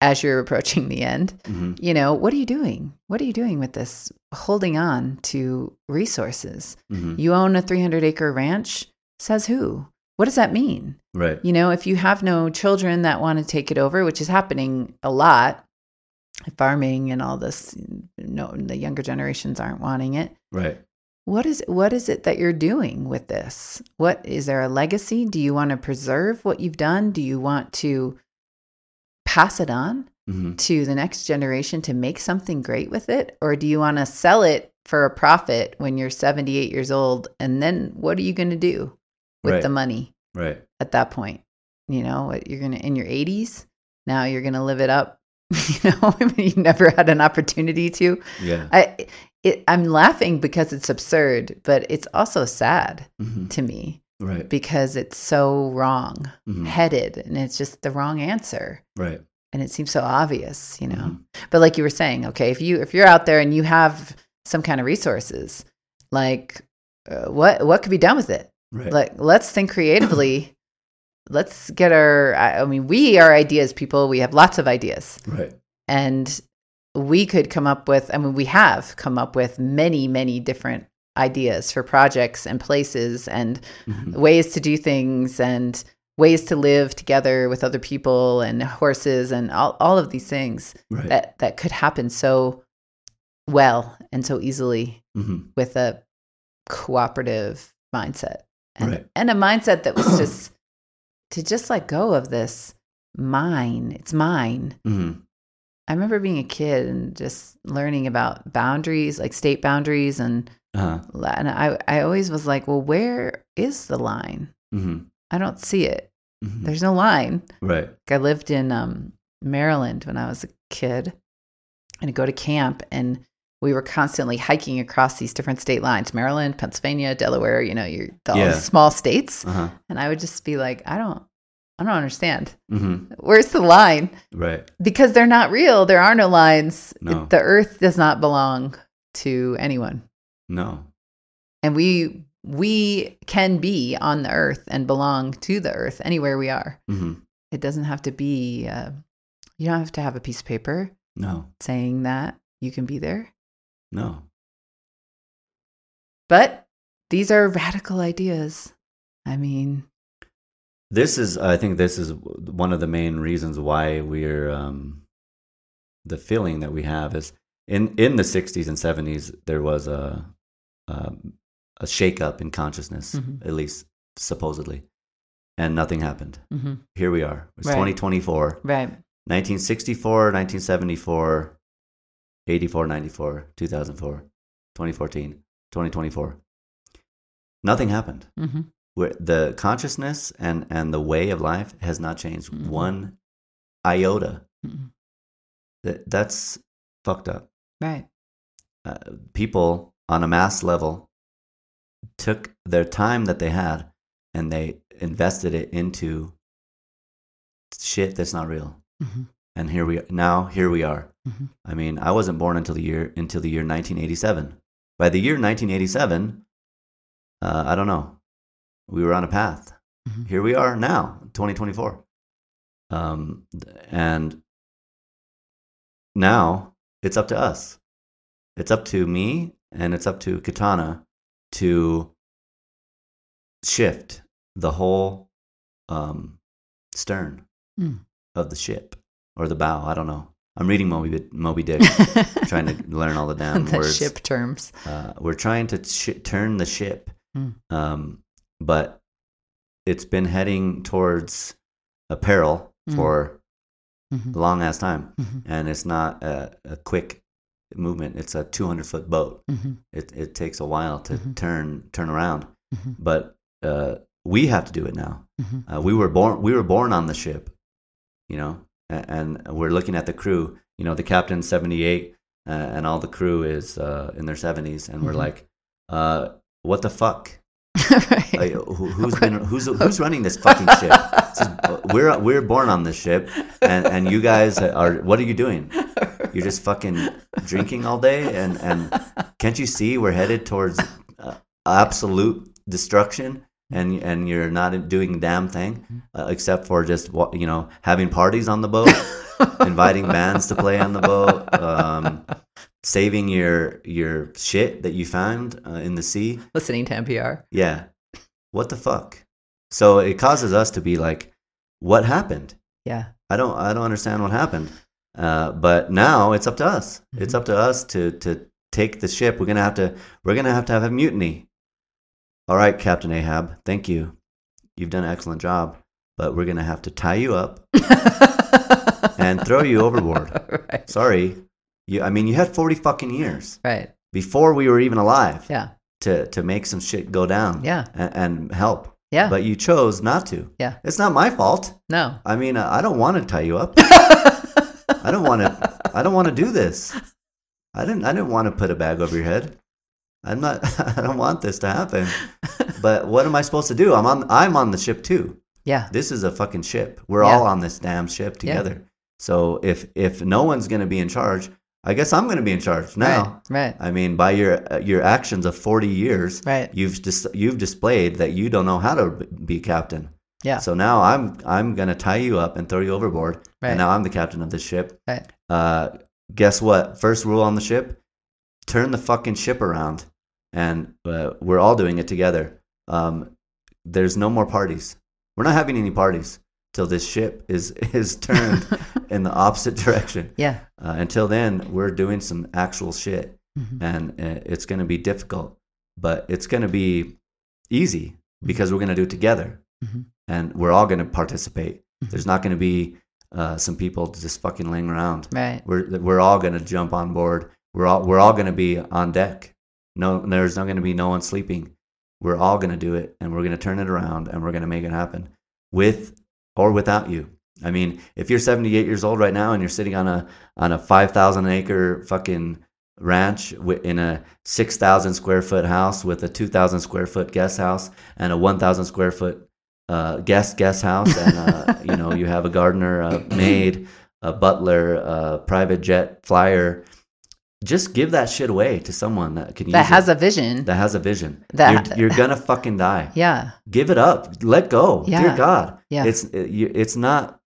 Speaker 2: as you're approaching the end,
Speaker 1: hmm
Speaker 2: you know, what are you doing? What are you doing with this? Holding on to resources.
Speaker 1: hmm
Speaker 2: You own a 300 acre ranch? Says who? What does that mean?
Speaker 1: Right.
Speaker 2: You know, if you have no children that want to take it over, which is happening a lot, farming and all this, no, the younger generations aren't wanting it.
Speaker 1: Right.
Speaker 2: What is what is it that you're doing with this? What is there a legacy? Do you want to preserve what you've done? Do you want to pass it on
Speaker 1: hmm
Speaker 2: to the next generation to make something great with it? Or do you want to sell it for a profit when you're 78 years old? And then what are you going to do with
Speaker 1: Right.
Speaker 2: the money
Speaker 1: Right.
Speaker 2: at that point? You know, what you're going to, in your 80s, now you're going to live it up. You know, I mean, you never had an opportunity to.
Speaker 1: Yeah.
Speaker 2: I, it, I'm laughing because it's absurd, but it's also sad
Speaker 1: hmm
Speaker 2: to me
Speaker 1: Right.
Speaker 2: because it's so wrong
Speaker 1: hmm
Speaker 2: headed and it's just the wrong answer
Speaker 1: Right.
Speaker 2: and it seems so obvious you know
Speaker 1: Mhm.
Speaker 2: but like you were saying okay if you if you're out there and you have some kind of resources like uh, what what could be done with it
Speaker 1: Right.
Speaker 2: like let's think creatively let's get our I, I mean we are ideas people we have lots of ideas
Speaker 1: right.
Speaker 2: and we could come up with i mean we have come up with many many different ideas for projects and places and
Speaker 1: Mhm.
Speaker 2: ways to do things and ways to live together with other people and horses and all, all of these things
Speaker 1: Right.
Speaker 2: that that could happen so well and so easily
Speaker 1: hmm
Speaker 2: with a cooperative mindset and,
Speaker 1: Right.
Speaker 2: and a mindset that was just to just let go of this mine. It's mine.
Speaker 1: Hmm
Speaker 2: i remember being a kid and just learning about boundaries like state boundaries and
Speaker 1: Uh-huh.
Speaker 2: and i i always was like well where is the line?
Speaker 1: Hmm
Speaker 2: i don't see it.
Speaker 1: Hmm
Speaker 2: there's no line.
Speaker 1: Right.
Speaker 2: Like I lived in um, Maryland when I was a kid, and I'd go to camp, and we were constantly hiking across these different state lines: Maryland, Pennsylvania, Delaware. You know, you're all
Speaker 1: Yeah.
Speaker 2: small states,
Speaker 1: Uh-huh.
Speaker 2: and I would just be like, I don't, I don't understand.
Speaker 1: hmm
Speaker 2: Where's the line?
Speaker 1: Right.
Speaker 2: Because they're not real. There are no lines.
Speaker 1: No.
Speaker 2: The Earth does not belong to anyone,
Speaker 1: No.
Speaker 2: and we we can be on the Earth and belong to the Earth anywhere we are.
Speaker 1: hmm
Speaker 2: It doesn't have to be. Uh, you don't have to have a piece of paper
Speaker 1: No.
Speaker 2: saying that you can be there.
Speaker 1: No.
Speaker 2: But these are radical ideas. I mean,
Speaker 1: This is, I think, this is one of the main reasons why we're um, the feeling that we have is in in the '60s and '70s there was a um, a shakeup in consciousness,
Speaker 2: Mhm.
Speaker 1: at least supposedly, and nothing happened.
Speaker 2: mhm,
Speaker 1: Here we are. It's
Speaker 2: Right.
Speaker 1: 2024,
Speaker 2: right.
Speaker 1: 1964, 1974, 84, 94, 2004, 2014, 2024. Nothing happened.
Speaker 2: hmm
Speaker 1: where the consciousness and and the way of life has not changed
Speaker 2: Mhm.
Speaker 1: one iota
Speaker 2: Mhm.
Speaker 1: that that's fucked up
Speaker 2: Right.
Speaker 1: uh, people on a mass level took their time that they had and they invested it into shit that's not real
Speaker 2: hmm
Speaker 1: and here we now here we are.
Speaker 2: Mhm.
Speaker 1: i mean i wasn't born until the year until the year 1987 by the year 1987 uh, i don't know. We were on a path.
Speaker 2: Mhm.
Speaker 1: here we are now 2024 um, and now it's up to us. It's up to me and it's up to katana to shift the whole um, stern
Speaker 2: Mm.
Speaker 1: of the ship or the bow i don't know i'm reading moby, moby dick trying to learn all the damn
Speaker 2: the
Speaker 1: words
Speaker 2: ship terms.
Speaker 1: uh, we're trying to sh- turn the ship,
Speaker 2: Hmm.
Speaker 1: um, but it's been heading towards a peril
Speaker 2: Hmm.
Speaker 1: for
Speaker 2: Mhm.
Speaker 1: a long ass time,
Speaker 2: Mhm.
Speaker 1: and it's not a, a quick movement. It's a 200 foot boat.
Speaker 2: Mhm.
Speaker 1: It it takes a while to
Speaker 2: Mhm.
Speaker 1: turn turn around,
Speaker 2: Mhm.
Speaker 1: but uh, we have to do it now.
Speaker 2: Mhm.
Speaker 1: Uh, we were born we were born on the ship, you know, and, we're looking at the crew. You know, the captain's 78, uh, and all the crew is uh, in their 70s, and we're
Speaker 2: Mhm.
Speaker 1: like, uh, what the fuck?
Speaker 2: right.
Speaker 1: Like, who, who's been who's who's running this fucking ship? This is- uh, we're we're born on this ship, and and you guys are. What are you doing? You're just fucking drinking all day, and and can't you see we're headed towards uh, absolute destruction? And and you're not doing a damn thing, uh, except for just you know having parties on the boat, inviting bands to play on the boat, um, saving your your shit that you found uh, in the sea.
Speaker 2: Listening to NPR.
Speaker 1: Yeah. What the fuck? So it causes us to be like, what happened?
Speaker 2: Yeah.
Speaker 1: I don't I don't understand what happened. Uh, but now it's up to us. It's
Speaker 2: Mhm.
Speaker 1: up to us to to take the ship. We're gonna have to we're gonna have to have a mutiny. All right, Captain Ahab, thank you. You've done an excellent job. But we're gonna have to tie you up and throw you overboard.
Speaker 2: right.
Speaker 1: Sorry. You I mean you had 40 fucking years
Speaker 2: Right.
Speaker 1: before we were even alive
Speaker 2: Yeah.
Speaker 1: to to make some shit go down
Speaker 2: Yeah.
Speaker 1: and, and help.
Speaker 2: Yeah.
Speaker 1: But you chose not to.
Speaker 2: Yeah.
Speaker 1: It's not my fault.
Speaker 2: no.
Speaker 1: I mean, I don't want to tie you up. I don't want to. I don't want to do this. I didn't. I didn't want to put a bag over your head. I'm not. I don't want this to happen. But what am I supposed to do? I'm on. I'm on the ship too.
Speaker 2: yeah.
Speaker 1: This is a fucking ship. We're
Speaker 2: Yeah.
Speaker 1: all on this damn ship together. Yeah. So if if no one's gonna be in charge, I guess I'm gonna be in charge now.
Speaker 2: Right.
Speaker 1: I mean, by your your actions of 40 years,
Speaker 2: Right.
Speaker 1: you've dis- you've displayed that you don't know how to be captain.
Speaker 2: Yeah.
Speaker 1: So now I'm I'm gonna tie you up and throw you overboard,
Speaker 2: Right.
Speaker 1: and now I'm the captain of this ship.
Speaker 2: Right.
Speaker 1: Uh, guess what? First rule on the ship: turn the fucking ship around, and uh, we're all doing it together. Um, there's no more parties. We're not having any parties till this ship is is turned in the opposite direction.
Speaker 2: Yeah.
Speaker 1: Uh, until then, we're doing some actual shit,
Speaker 2: Mhm.
Speaker 1: and uh, it's going to be difficult, but it's going to be easy because we're going to do it together,
Speaker 2: Mhm.
Speaker 1: and we're all going to participate.
Speaker 2: Mhm.
Speaker 1: There's not going to be uh, some people just fucking laying around.
Speaker 2: Right.
Speaker 1: We're we're all going to jump on board. We're all we're all going to be on deck. No, there's not going to be no one sleeping. We're all going to do it, and we're going to turn it around, and we're going to make it happen, with or without you. I mean, if you're 78 years old right now and you're sitting on a on a 5,000 acre fucking ranch in a 6,000 square foot house with a 2,000 square foot guest house and a 1,000 square foot uh, guest guest house, and uh, you know you have a gardener, a maid, a butler, a private jet flyer. Just give that shit away to someone that can use it.
Speaker 2: That has
Speaker 1: it,
Speaker 2: a vision.
Speaker 1: that has a vision.
Speaker 2: That-
Speaker 1: you're, you're gonna fucking die
Speaker 2: yeah.
Speaker 1: give it up let go
Speaker 2: Yeah.
Speaker 1: dear god
Speaker 2: Yeah.
Speaker 1: it's it's not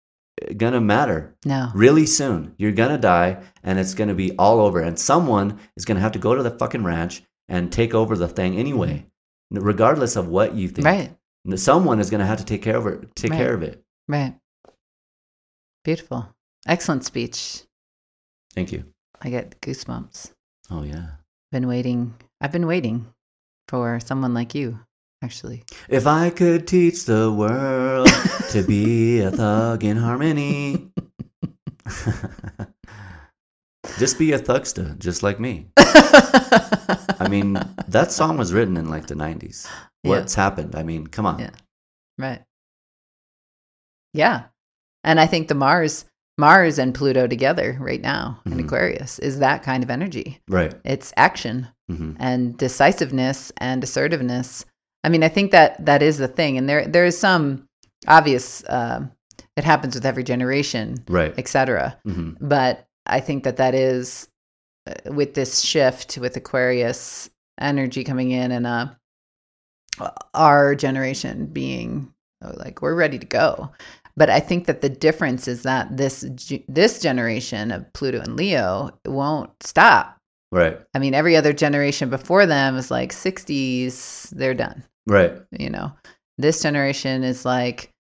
Speaker 1: gonna matter
Speaker 2: No.
Speaker 1: really soon you're gonna die and it's gonna be all over and someone is gonna have to go to the fucking ranch and take over the thing anyway mm-hmm. regardless of what you think
Speaker 2: Right.
Speaker 1: someone is gonna have to take care of it take
Speaker 2: Right.
Speaker 1: care of it
Speaker 2: Right. Beautiful. Excellent speech.
Speaker 1: thank you
Speaker 2: I get goosebumps.
Speaker 1: oh yeah
Speaker 2: Been waiting. I've been waiting for someone like you, actually.
Speaker 1: if i could teach the world to be a thug in harmony just be a thugsta just like me I mean, that song was written in like the 90s.
Speaker 2: Yeah.
Speaker 1: What's happened? I mean, come on.
Speaker 2: Yeah. Right. Yeah. And I think the Mars, Mars and Pluto together right now in
Speaker 1: Mhm.
Speaker 2: Aquarius is that kind of energy.
Speaker 1: Right.
Speaker 2: It's action
Speaker 1: hmm
Speaker 2: and decisiveness and assertiveness. I mean, I think that that is the thing, and there there is some obvious. Um, it happens with every generation,
Speaker 1: Right.
Speaker 2: etc.
Speaker 1: hmm
Speaker 2: But I think that that is uh, with this shift with Aquarius energy coming in and uh, our generation being uh, like we're ready to go. But I think that the difference is that this this generation of Pluto in Leo won't stop.
Speaker 1: Right.
Speaker 2: I mean, every other generation before them is like 60s, they're done.
Speaker 1: Right.
Speaker 2: You know, this generation is like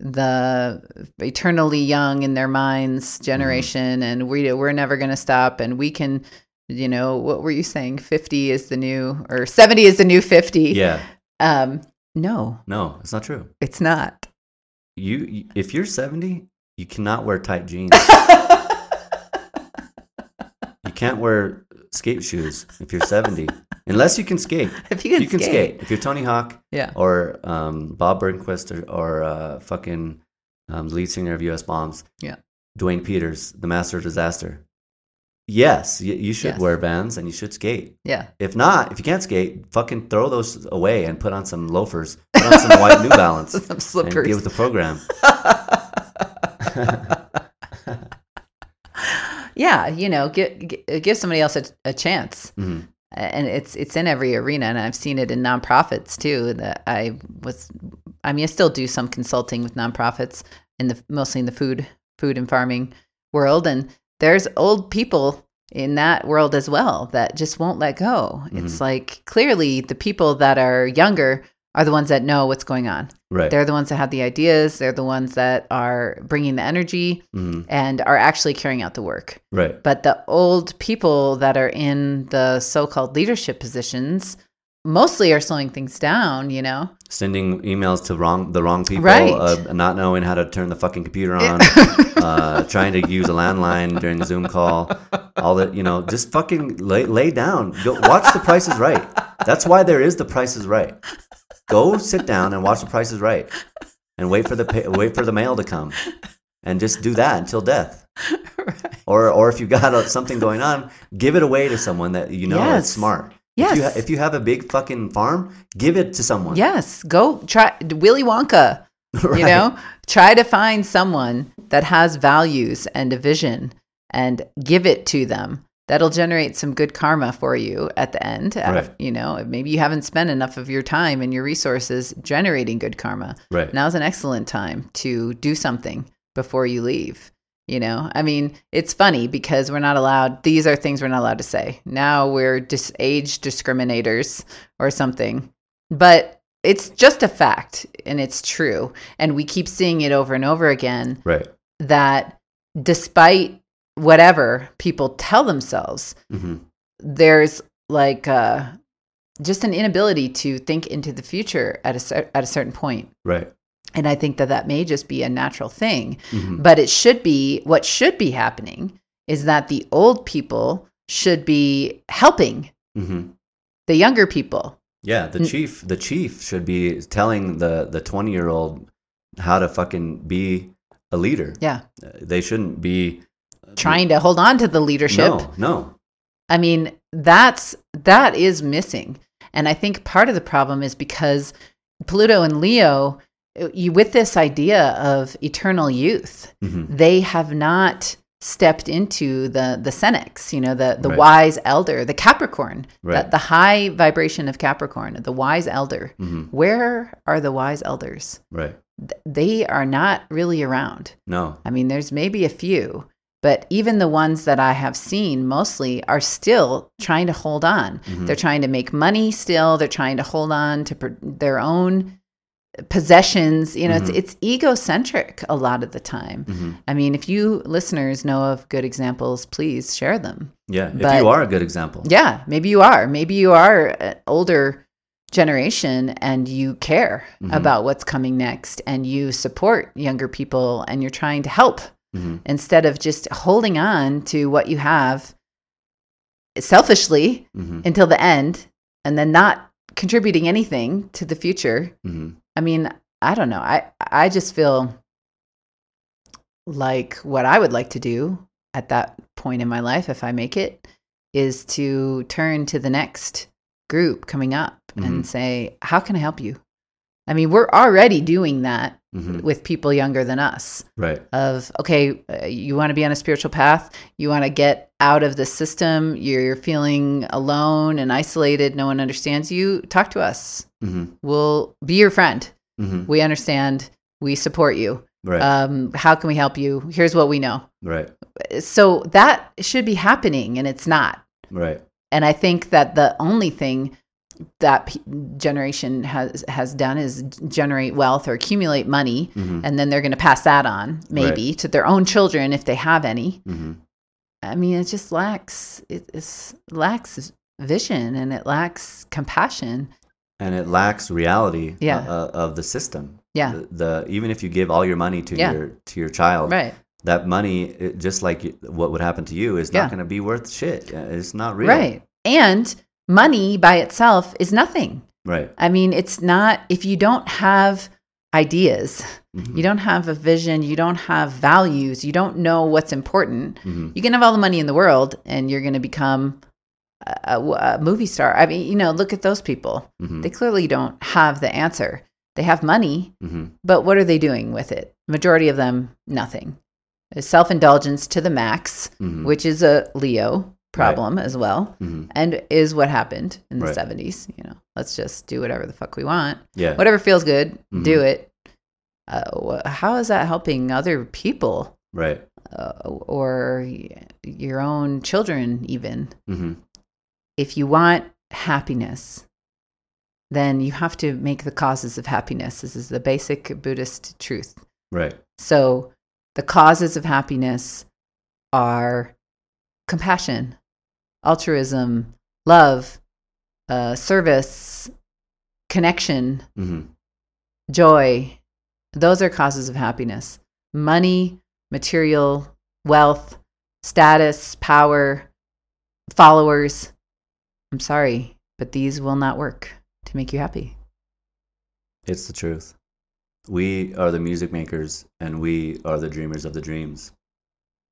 Speaker 2: the eternally young in their minds generation, and we we're never going to stop, and we can. You know what were you saying? Fifty is the new, or seventy is the new fifty.
Speaker 1: Yeah.
Speaker 2: Um, no,
Speaker 1: No, it's not true.
Speaker 2: it's not.
Speaker 1: You, if you're 70, you cannot wear tight jeans. you can't wear skate shoes if you're 70, unless you can skate.
Speaker 2: if you can,
Speaker 1: you can skate. If you're Tony Hawk
Speaker 2: yeah,
Speaker 1: or um, Bob Burnquist or, or uh, fucking um, lead singer of U.S. Bombs.
Speaker 2: Yeah.
Speaker 1: Duane Peters, the Master of Disaster. Yes, you, you should
Speaker 2: Yes.
Speaker 1: wear Vans and you should skate.
Speaker 2: yeah,
Speaker 1: If not, if you can't skate, fucking throw those away and put on some loafers, put on some white New Balance,
Speaker 2: some
Speaker 1: and get
Speaker 2: slippers.
Speaker 1: with the program.
Speaker 2: yeah, you know, give give somebody else a, a chance.
Speaker 1: Mhm.
Speaker 2: and it's it's in every arena and i've seen it in nonprofits too that i was i mean i still do some consulting with nonprofits in the mostly in the food food and farming world and there's old people in that world as well that just won't let go it's like clearly the people that are younger are the ones that know what's going on
Speaker 1: Right.
Speaker 2: they're the ones that have the ideas they're the ones that are bringing the energy
Speaker 1: Mhm.
Speaker 2: and are actually carrying out the work
Speaker 1: Right.
Speaker 2: but the old people that are in the so-called leadership positions mostly are slowing things down, you know?
Speaker 1: Sending emails to wrong the wrong people,
Speaker 2: Right.
Speaker 1: uh, not knowing how to turn the fucking computer on, uh, trying to use a landline during the Zoom call, all that you know, just fucking lay, lay down. Go watch The Price is Right. That's why there is The Price is Right. Go sit down and watch The Price is Right, and wait for the pay, wait for the mail to come, and just do that until death. Or or if you got something going on, give it away to someone that you know
Speaker 2: Yes.
Speaker 1: is smart.
Speaker 2: Yes.
Speaker 1: If you, ha- if you have a big fucking farm, give it to someone.
Speaker 2: Yes, go try Willy Wonka.
Speaker 1: Right.
Speaker 2: You know, try to find someone that has values and a vision and give it to them. That'll generate some good karma for you at the end. Uh,
Speaker 1: Right.
Speaker 2: You know, maybe you haven't spent enough of your time and your resources generating good karma.
Speaker 1: Right.
Speaker 2: Now's an excellent time to do something before you leave. You know, I mean, it's funny because we're not allowed, these are things we're not allowed to say. Now we're dis- age discriminators or something. But it's just a fact and it's true. And we keep seeing it over and over again
Speaker 1: Right.
Speaker 2: that despite whatever people tell themselves,
Speaker 1: hmm
Speaker 2: there's like uh, just an inability to think into the future at a, cer- at a certain point.
Speaker 1: Right.
Speaker 2: And I think that that may just be a natural thing.
Speaker 1: hmm
Speaker 2: But it should be what should be happening is that the old people should be helping
Speaker 1: hmm
Speaker 2: the younger people.
Speaker 1: Yeah. The chief. The chief should be telling the the twenty year old how to fucking be a leader.
Speaker 2: Yeah.
Speaker 1: Uh, They shouldn't be
Speaker 2: Trying to hold on to the leadership.
Speaker 1: No. No.
Speaker 2: I mean, that's that is missing. And I think part of the problem is because Pluto in Leo you with this idea of eternal youth,
Speaker 1: hmm
Speaker 2: they have not stepped into the the senex, you know, the the
Speaker 1: Right.
Speaker 2: wise elder, the Capricorn,
Speaker 1: Right.
Speaker 2: the, the high vibration of Capricorn, the wise elder.
Speaker 1: hmm
Speaker 2: Where are the wise elders?
Speaker 1: Right.
Speaker 2: Th- They are not really around.
Speaker 1: No.
Speaker 2: I mean, there's maybe a few, but even the ones that I have seen mostly are still trying to hold on.
Speaker 1: Mhm.
Speaker 2: They're trying to make money still. They're trying to hold on to pr- their own possessions. You know,
Speaker 1: Mhm.
Speaker 2: it's it's egocentric a lot of the time.
Speaker 1: hmm
Speaker 2: I mean, if you listeners know of good examples, please share them.
Speaker 1: Yeah. If
Speaker 2: But-
Speaker 1: you are a good example.
Speaker 2: Yeah, maybe you are. Maybe you are an older generation and you care
Speaker 1: Mhm.
Speaker 2: about what's coming next and you support younger people and you're trying to help
Speaker 1: hmm
Speaker 2: instead of just holding on to what you have selfishly
Speaker 1: hmm
Speaker 2: until the end and then not contributing anything to the future.
Speaker 1: hmm
Speaker 2: I mean, I don't know. I I just feel like what I would like to do at that point in my life if I make it is to turn to the next group coming up
Speaker 1: Mhm.
Speaker 2: and say, "How can I help you?" I mean, we're already doing that
Speaker 1: hmm
Speaker 2: with people younger than us
Speaker 1: Right.
Speaker 2: of okay uh, you want to be on a spiritual path you want to get out of the system you're feeling alone and isolated no one understands you talk to us.
Speaker 1: Hmm
Speaker 2: we'll be your friend.
Speaker 1: Hmm
Speaker 2: we understand we support you.
Speaker 1: Right.
Speaker 2: um, how can we help you? Here's what we know.
Speaker 1: Right.
Speaker 2: so that should be happening and it's not.
Speaker 1: Right.
Speaker 2: and i think that the only thing that p- generation has has done is generate wealth or accumulate money
Speaker 1: hmm
Speaker 2: and then they're going to pass that on maybe to their own children if they have any
Speaker 1: hmm
Speaker 2: i mean it just lacks it lacks vision and it lacks compassion
Speaker 1: and it lacks reality
Speaker 2: Yeah.
Speaker 1: uh, of the system.
Speaker 2: yeah
Speaker 1: The, the even if you give all your money to
Speaker 2: Yeah.
Speaker 1: your to your child,
Speaker 2: right
Speaker 1: that money, just like what would happen to you, is
Speaker 2: Yeah.
Speaker 1: not going to be worth shit. Uh, It's not real.
Speaker 2: right and money by itself is nothing
Speaker 1: Right.
Speaker 2: i mean it's not if you don't have ideas
Speaker 1: Mhm.
Speaker 2: you don't have a vision you don't have values you don't know what's important
Speaker 1: Mhm.
Speaker 2: you can have all the money in the world and you're going to become a, a- movie star i mean you know look at those people
Speaker 1: Mhm.
Speaker 2: they clearly don't have the answer they have money
Speaker 1: Mhm.
Speaker 2: but what are they doing with it majority of them nothing self-indulgence to the max
Speaker 1: Mhm.
Speaker 2: which is a leo problem as well
Speaker 1: Mhm.
Speaker 2: and is what happened in the
Speaker 1: Right.
Speaker 2: 70s you know let's just do whatever the fuck we want
Speaker 1: Yeah.
Speaker 2: whatever feels good
Speaker 1: Mhm.
Speaker 2: do it uh, how is that helping other people
Speaker 1: Right.
Speaker 2: uh, or your own children even
Speaker 1: hmm
Speaker 2: if you want happiness then you have to make the causes of happiness this is the basic buddhist truth
Speaker 1: Right.
Speaker 2: so the causes of happiness are compassion altruism love uh, service, connection,
Speaker 1: hmm
Speaker 2: joy, those are causes of happiness. Money, material, wealth, status, power, followers. I'm sorry, but these will not work to make you happy.
Speaker 1: It's the truth. We are the music makers and we are the dreamers of the dreams,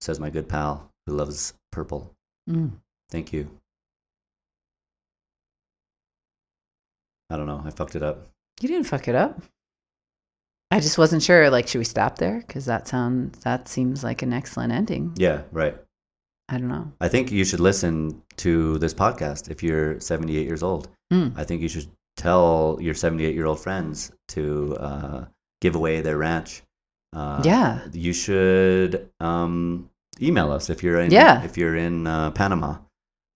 Speaker 1: says my good pal who loves purple.
Speaker 2: Mm.
Speaker 1: Thank you. I don't know. I fucked it up.
Speaker 2: You didn't fuck it up. I just wasn't sure. Like, should we stop there? Because that sounds that seems like an excellent ending.
Speaker 1: Yeah, right.
Speaker 2: I don't know.
Speaker 1: I think you should listen to this podcast if you're 78 years old.
Speaker 2: Hmm.
Speaker 1: I think you should tell your 78 year old friends to uh, give away their ranch. Uh,
Speaker 2: Yeah.
Speaker 1: You should um, email us if you're in
Speaker 2: Yeah.
Speaker 1: if you're in uh, Panama.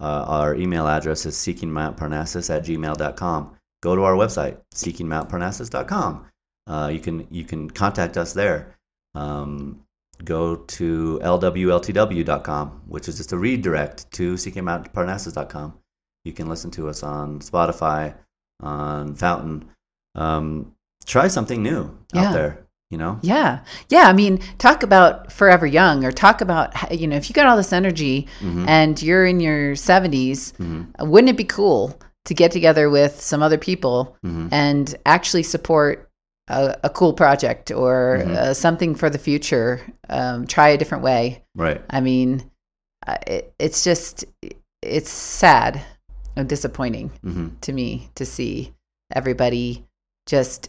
Speaker 1: Uh, our email address is seekingmountparnassus at gmail.com. Go to our website, seekingmountparnassus.com. Uh, you can you can contact us there. Um, go to lwltw.com, which is just a redirect to seekingmountparnassus.com. You can listen to us on Spotify, on Fountain. Um, try something new
Speaker 2: Yeah.
Speaker 1: out there. You know,
Speaker 2: Yeah. Yeah. I mean, talk about forever young or talk about, you know, if you got all this energy
Speaker 1: Mhm.
Speaker 2: and you're in your 70s,
Speaker 1: Mhm.
Speaker 2: wouldn't it be cool to get together with some other people
Speaker 1: Mhm.
Speaker 2: and actually support a, a cool project or
Speaker 1: Mhm.
Speaker 2: uh, something for the future? Um, try a different way.
Speaker 1: right.
Speaker 2: I mean, it, it's just, it's sad and disappointing
Speaker 1: hmm
Speaker 2: to me to see everybody just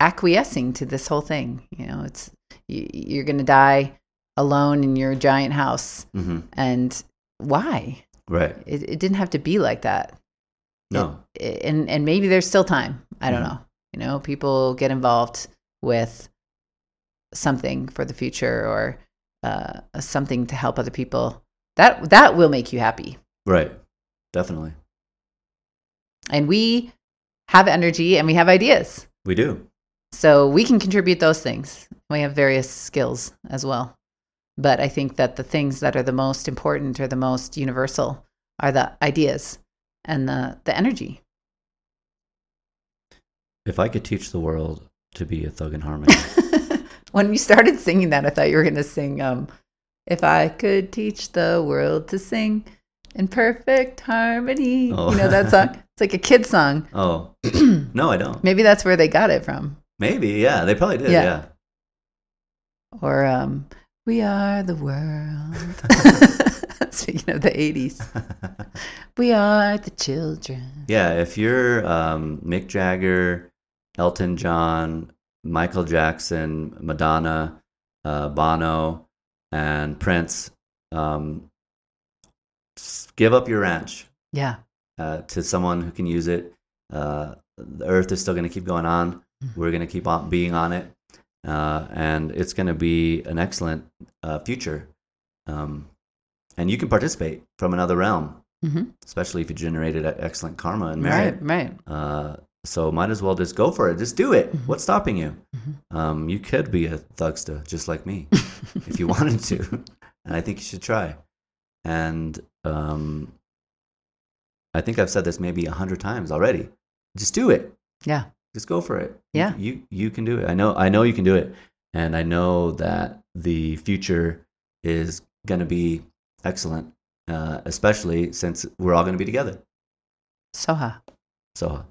Speaker 2: acquiescing to this whole thing. You know, it's you, you're going to die alone in your giant house,
Speaker 1: hmm
Speaker 2: and why?
Speaker 1: Right.
Speaker 2: It, it didn't have to be like that.
Speaker 1: No.
Speaker 2: It- and and maybe there's still time. I don't
Speaker 1: Mhm.
Speaker 2: know. You know, people get involved with something for the future or uh, something to help other people. That that will make you happy.
Speaker 1: Right. Definitely.
Speaker 2: And we have energy and we have ideas.
Speaker 1: We do.
Speaker 2: So we can contribute those things. We have various skills as well. But I think that the things that are the most important or the most universal are the ideas and the, the energy.
Speaker 1: If I could teach the world to be a thug in harmony,
Speaker 2: when you started singing that, I thought you were going to sing, um, If I Could Teach the World to Sing in Perfect Harmony.
Speaker 1: Oh.
Speaker 2: You know that song? It's like a kid song.
Speaker 1: oh no, I don't.
Speaker 2: Maybe that's where they got it from.
Speaker 1: Maybe, yeah, they probably did.
Speaker 2: Yeah.
Speaker 1: Yeah.
Speaker 2: Or um, We Are the World. Speaking of the 80s. We are the children.
Speaker 1: Yeah, if you're um, Mick Jagger, Elton John, Michael Jackson, Madonna, uh, Bono, and Prince, um, give up your ranch
Speaker 2: Yeah.
Speaker 1: uh, to someone who can use it. Uh, the earth is still going to keep going on.
Speaker 2: Mhm.
Speaker 1: We're going to keep on being on it. Uh, and it's going to be an excellent uh, future. Um, and you can participate from another realm,
Speaker 2: hmm
Speaker 1: especially if you generated excellent karma and merit.
Speaker 2: Right, right.
Speaker 1: Uh, so might as well just go for it. Just do it.
Speaker 2: Mhm.
Speaker 1: What's stopping you?
Speaker 2: Mhm.
Speaker 1: Um, you could be a thugsta just like me if you wanted to, and I think you should try. And um, I think I've said this maybe a hundred times already. Just do it.
Speaker 2: Yeah.
Speaker 1: Just go for it.
Speaker 2: Yeah.
Speaker 1: You, you you can do it. I know I know you can do it, and I know that the future is going to be excellent, uh, especially since we're all going to be together.
Speaker 2: Soha.
Speaker 1: So.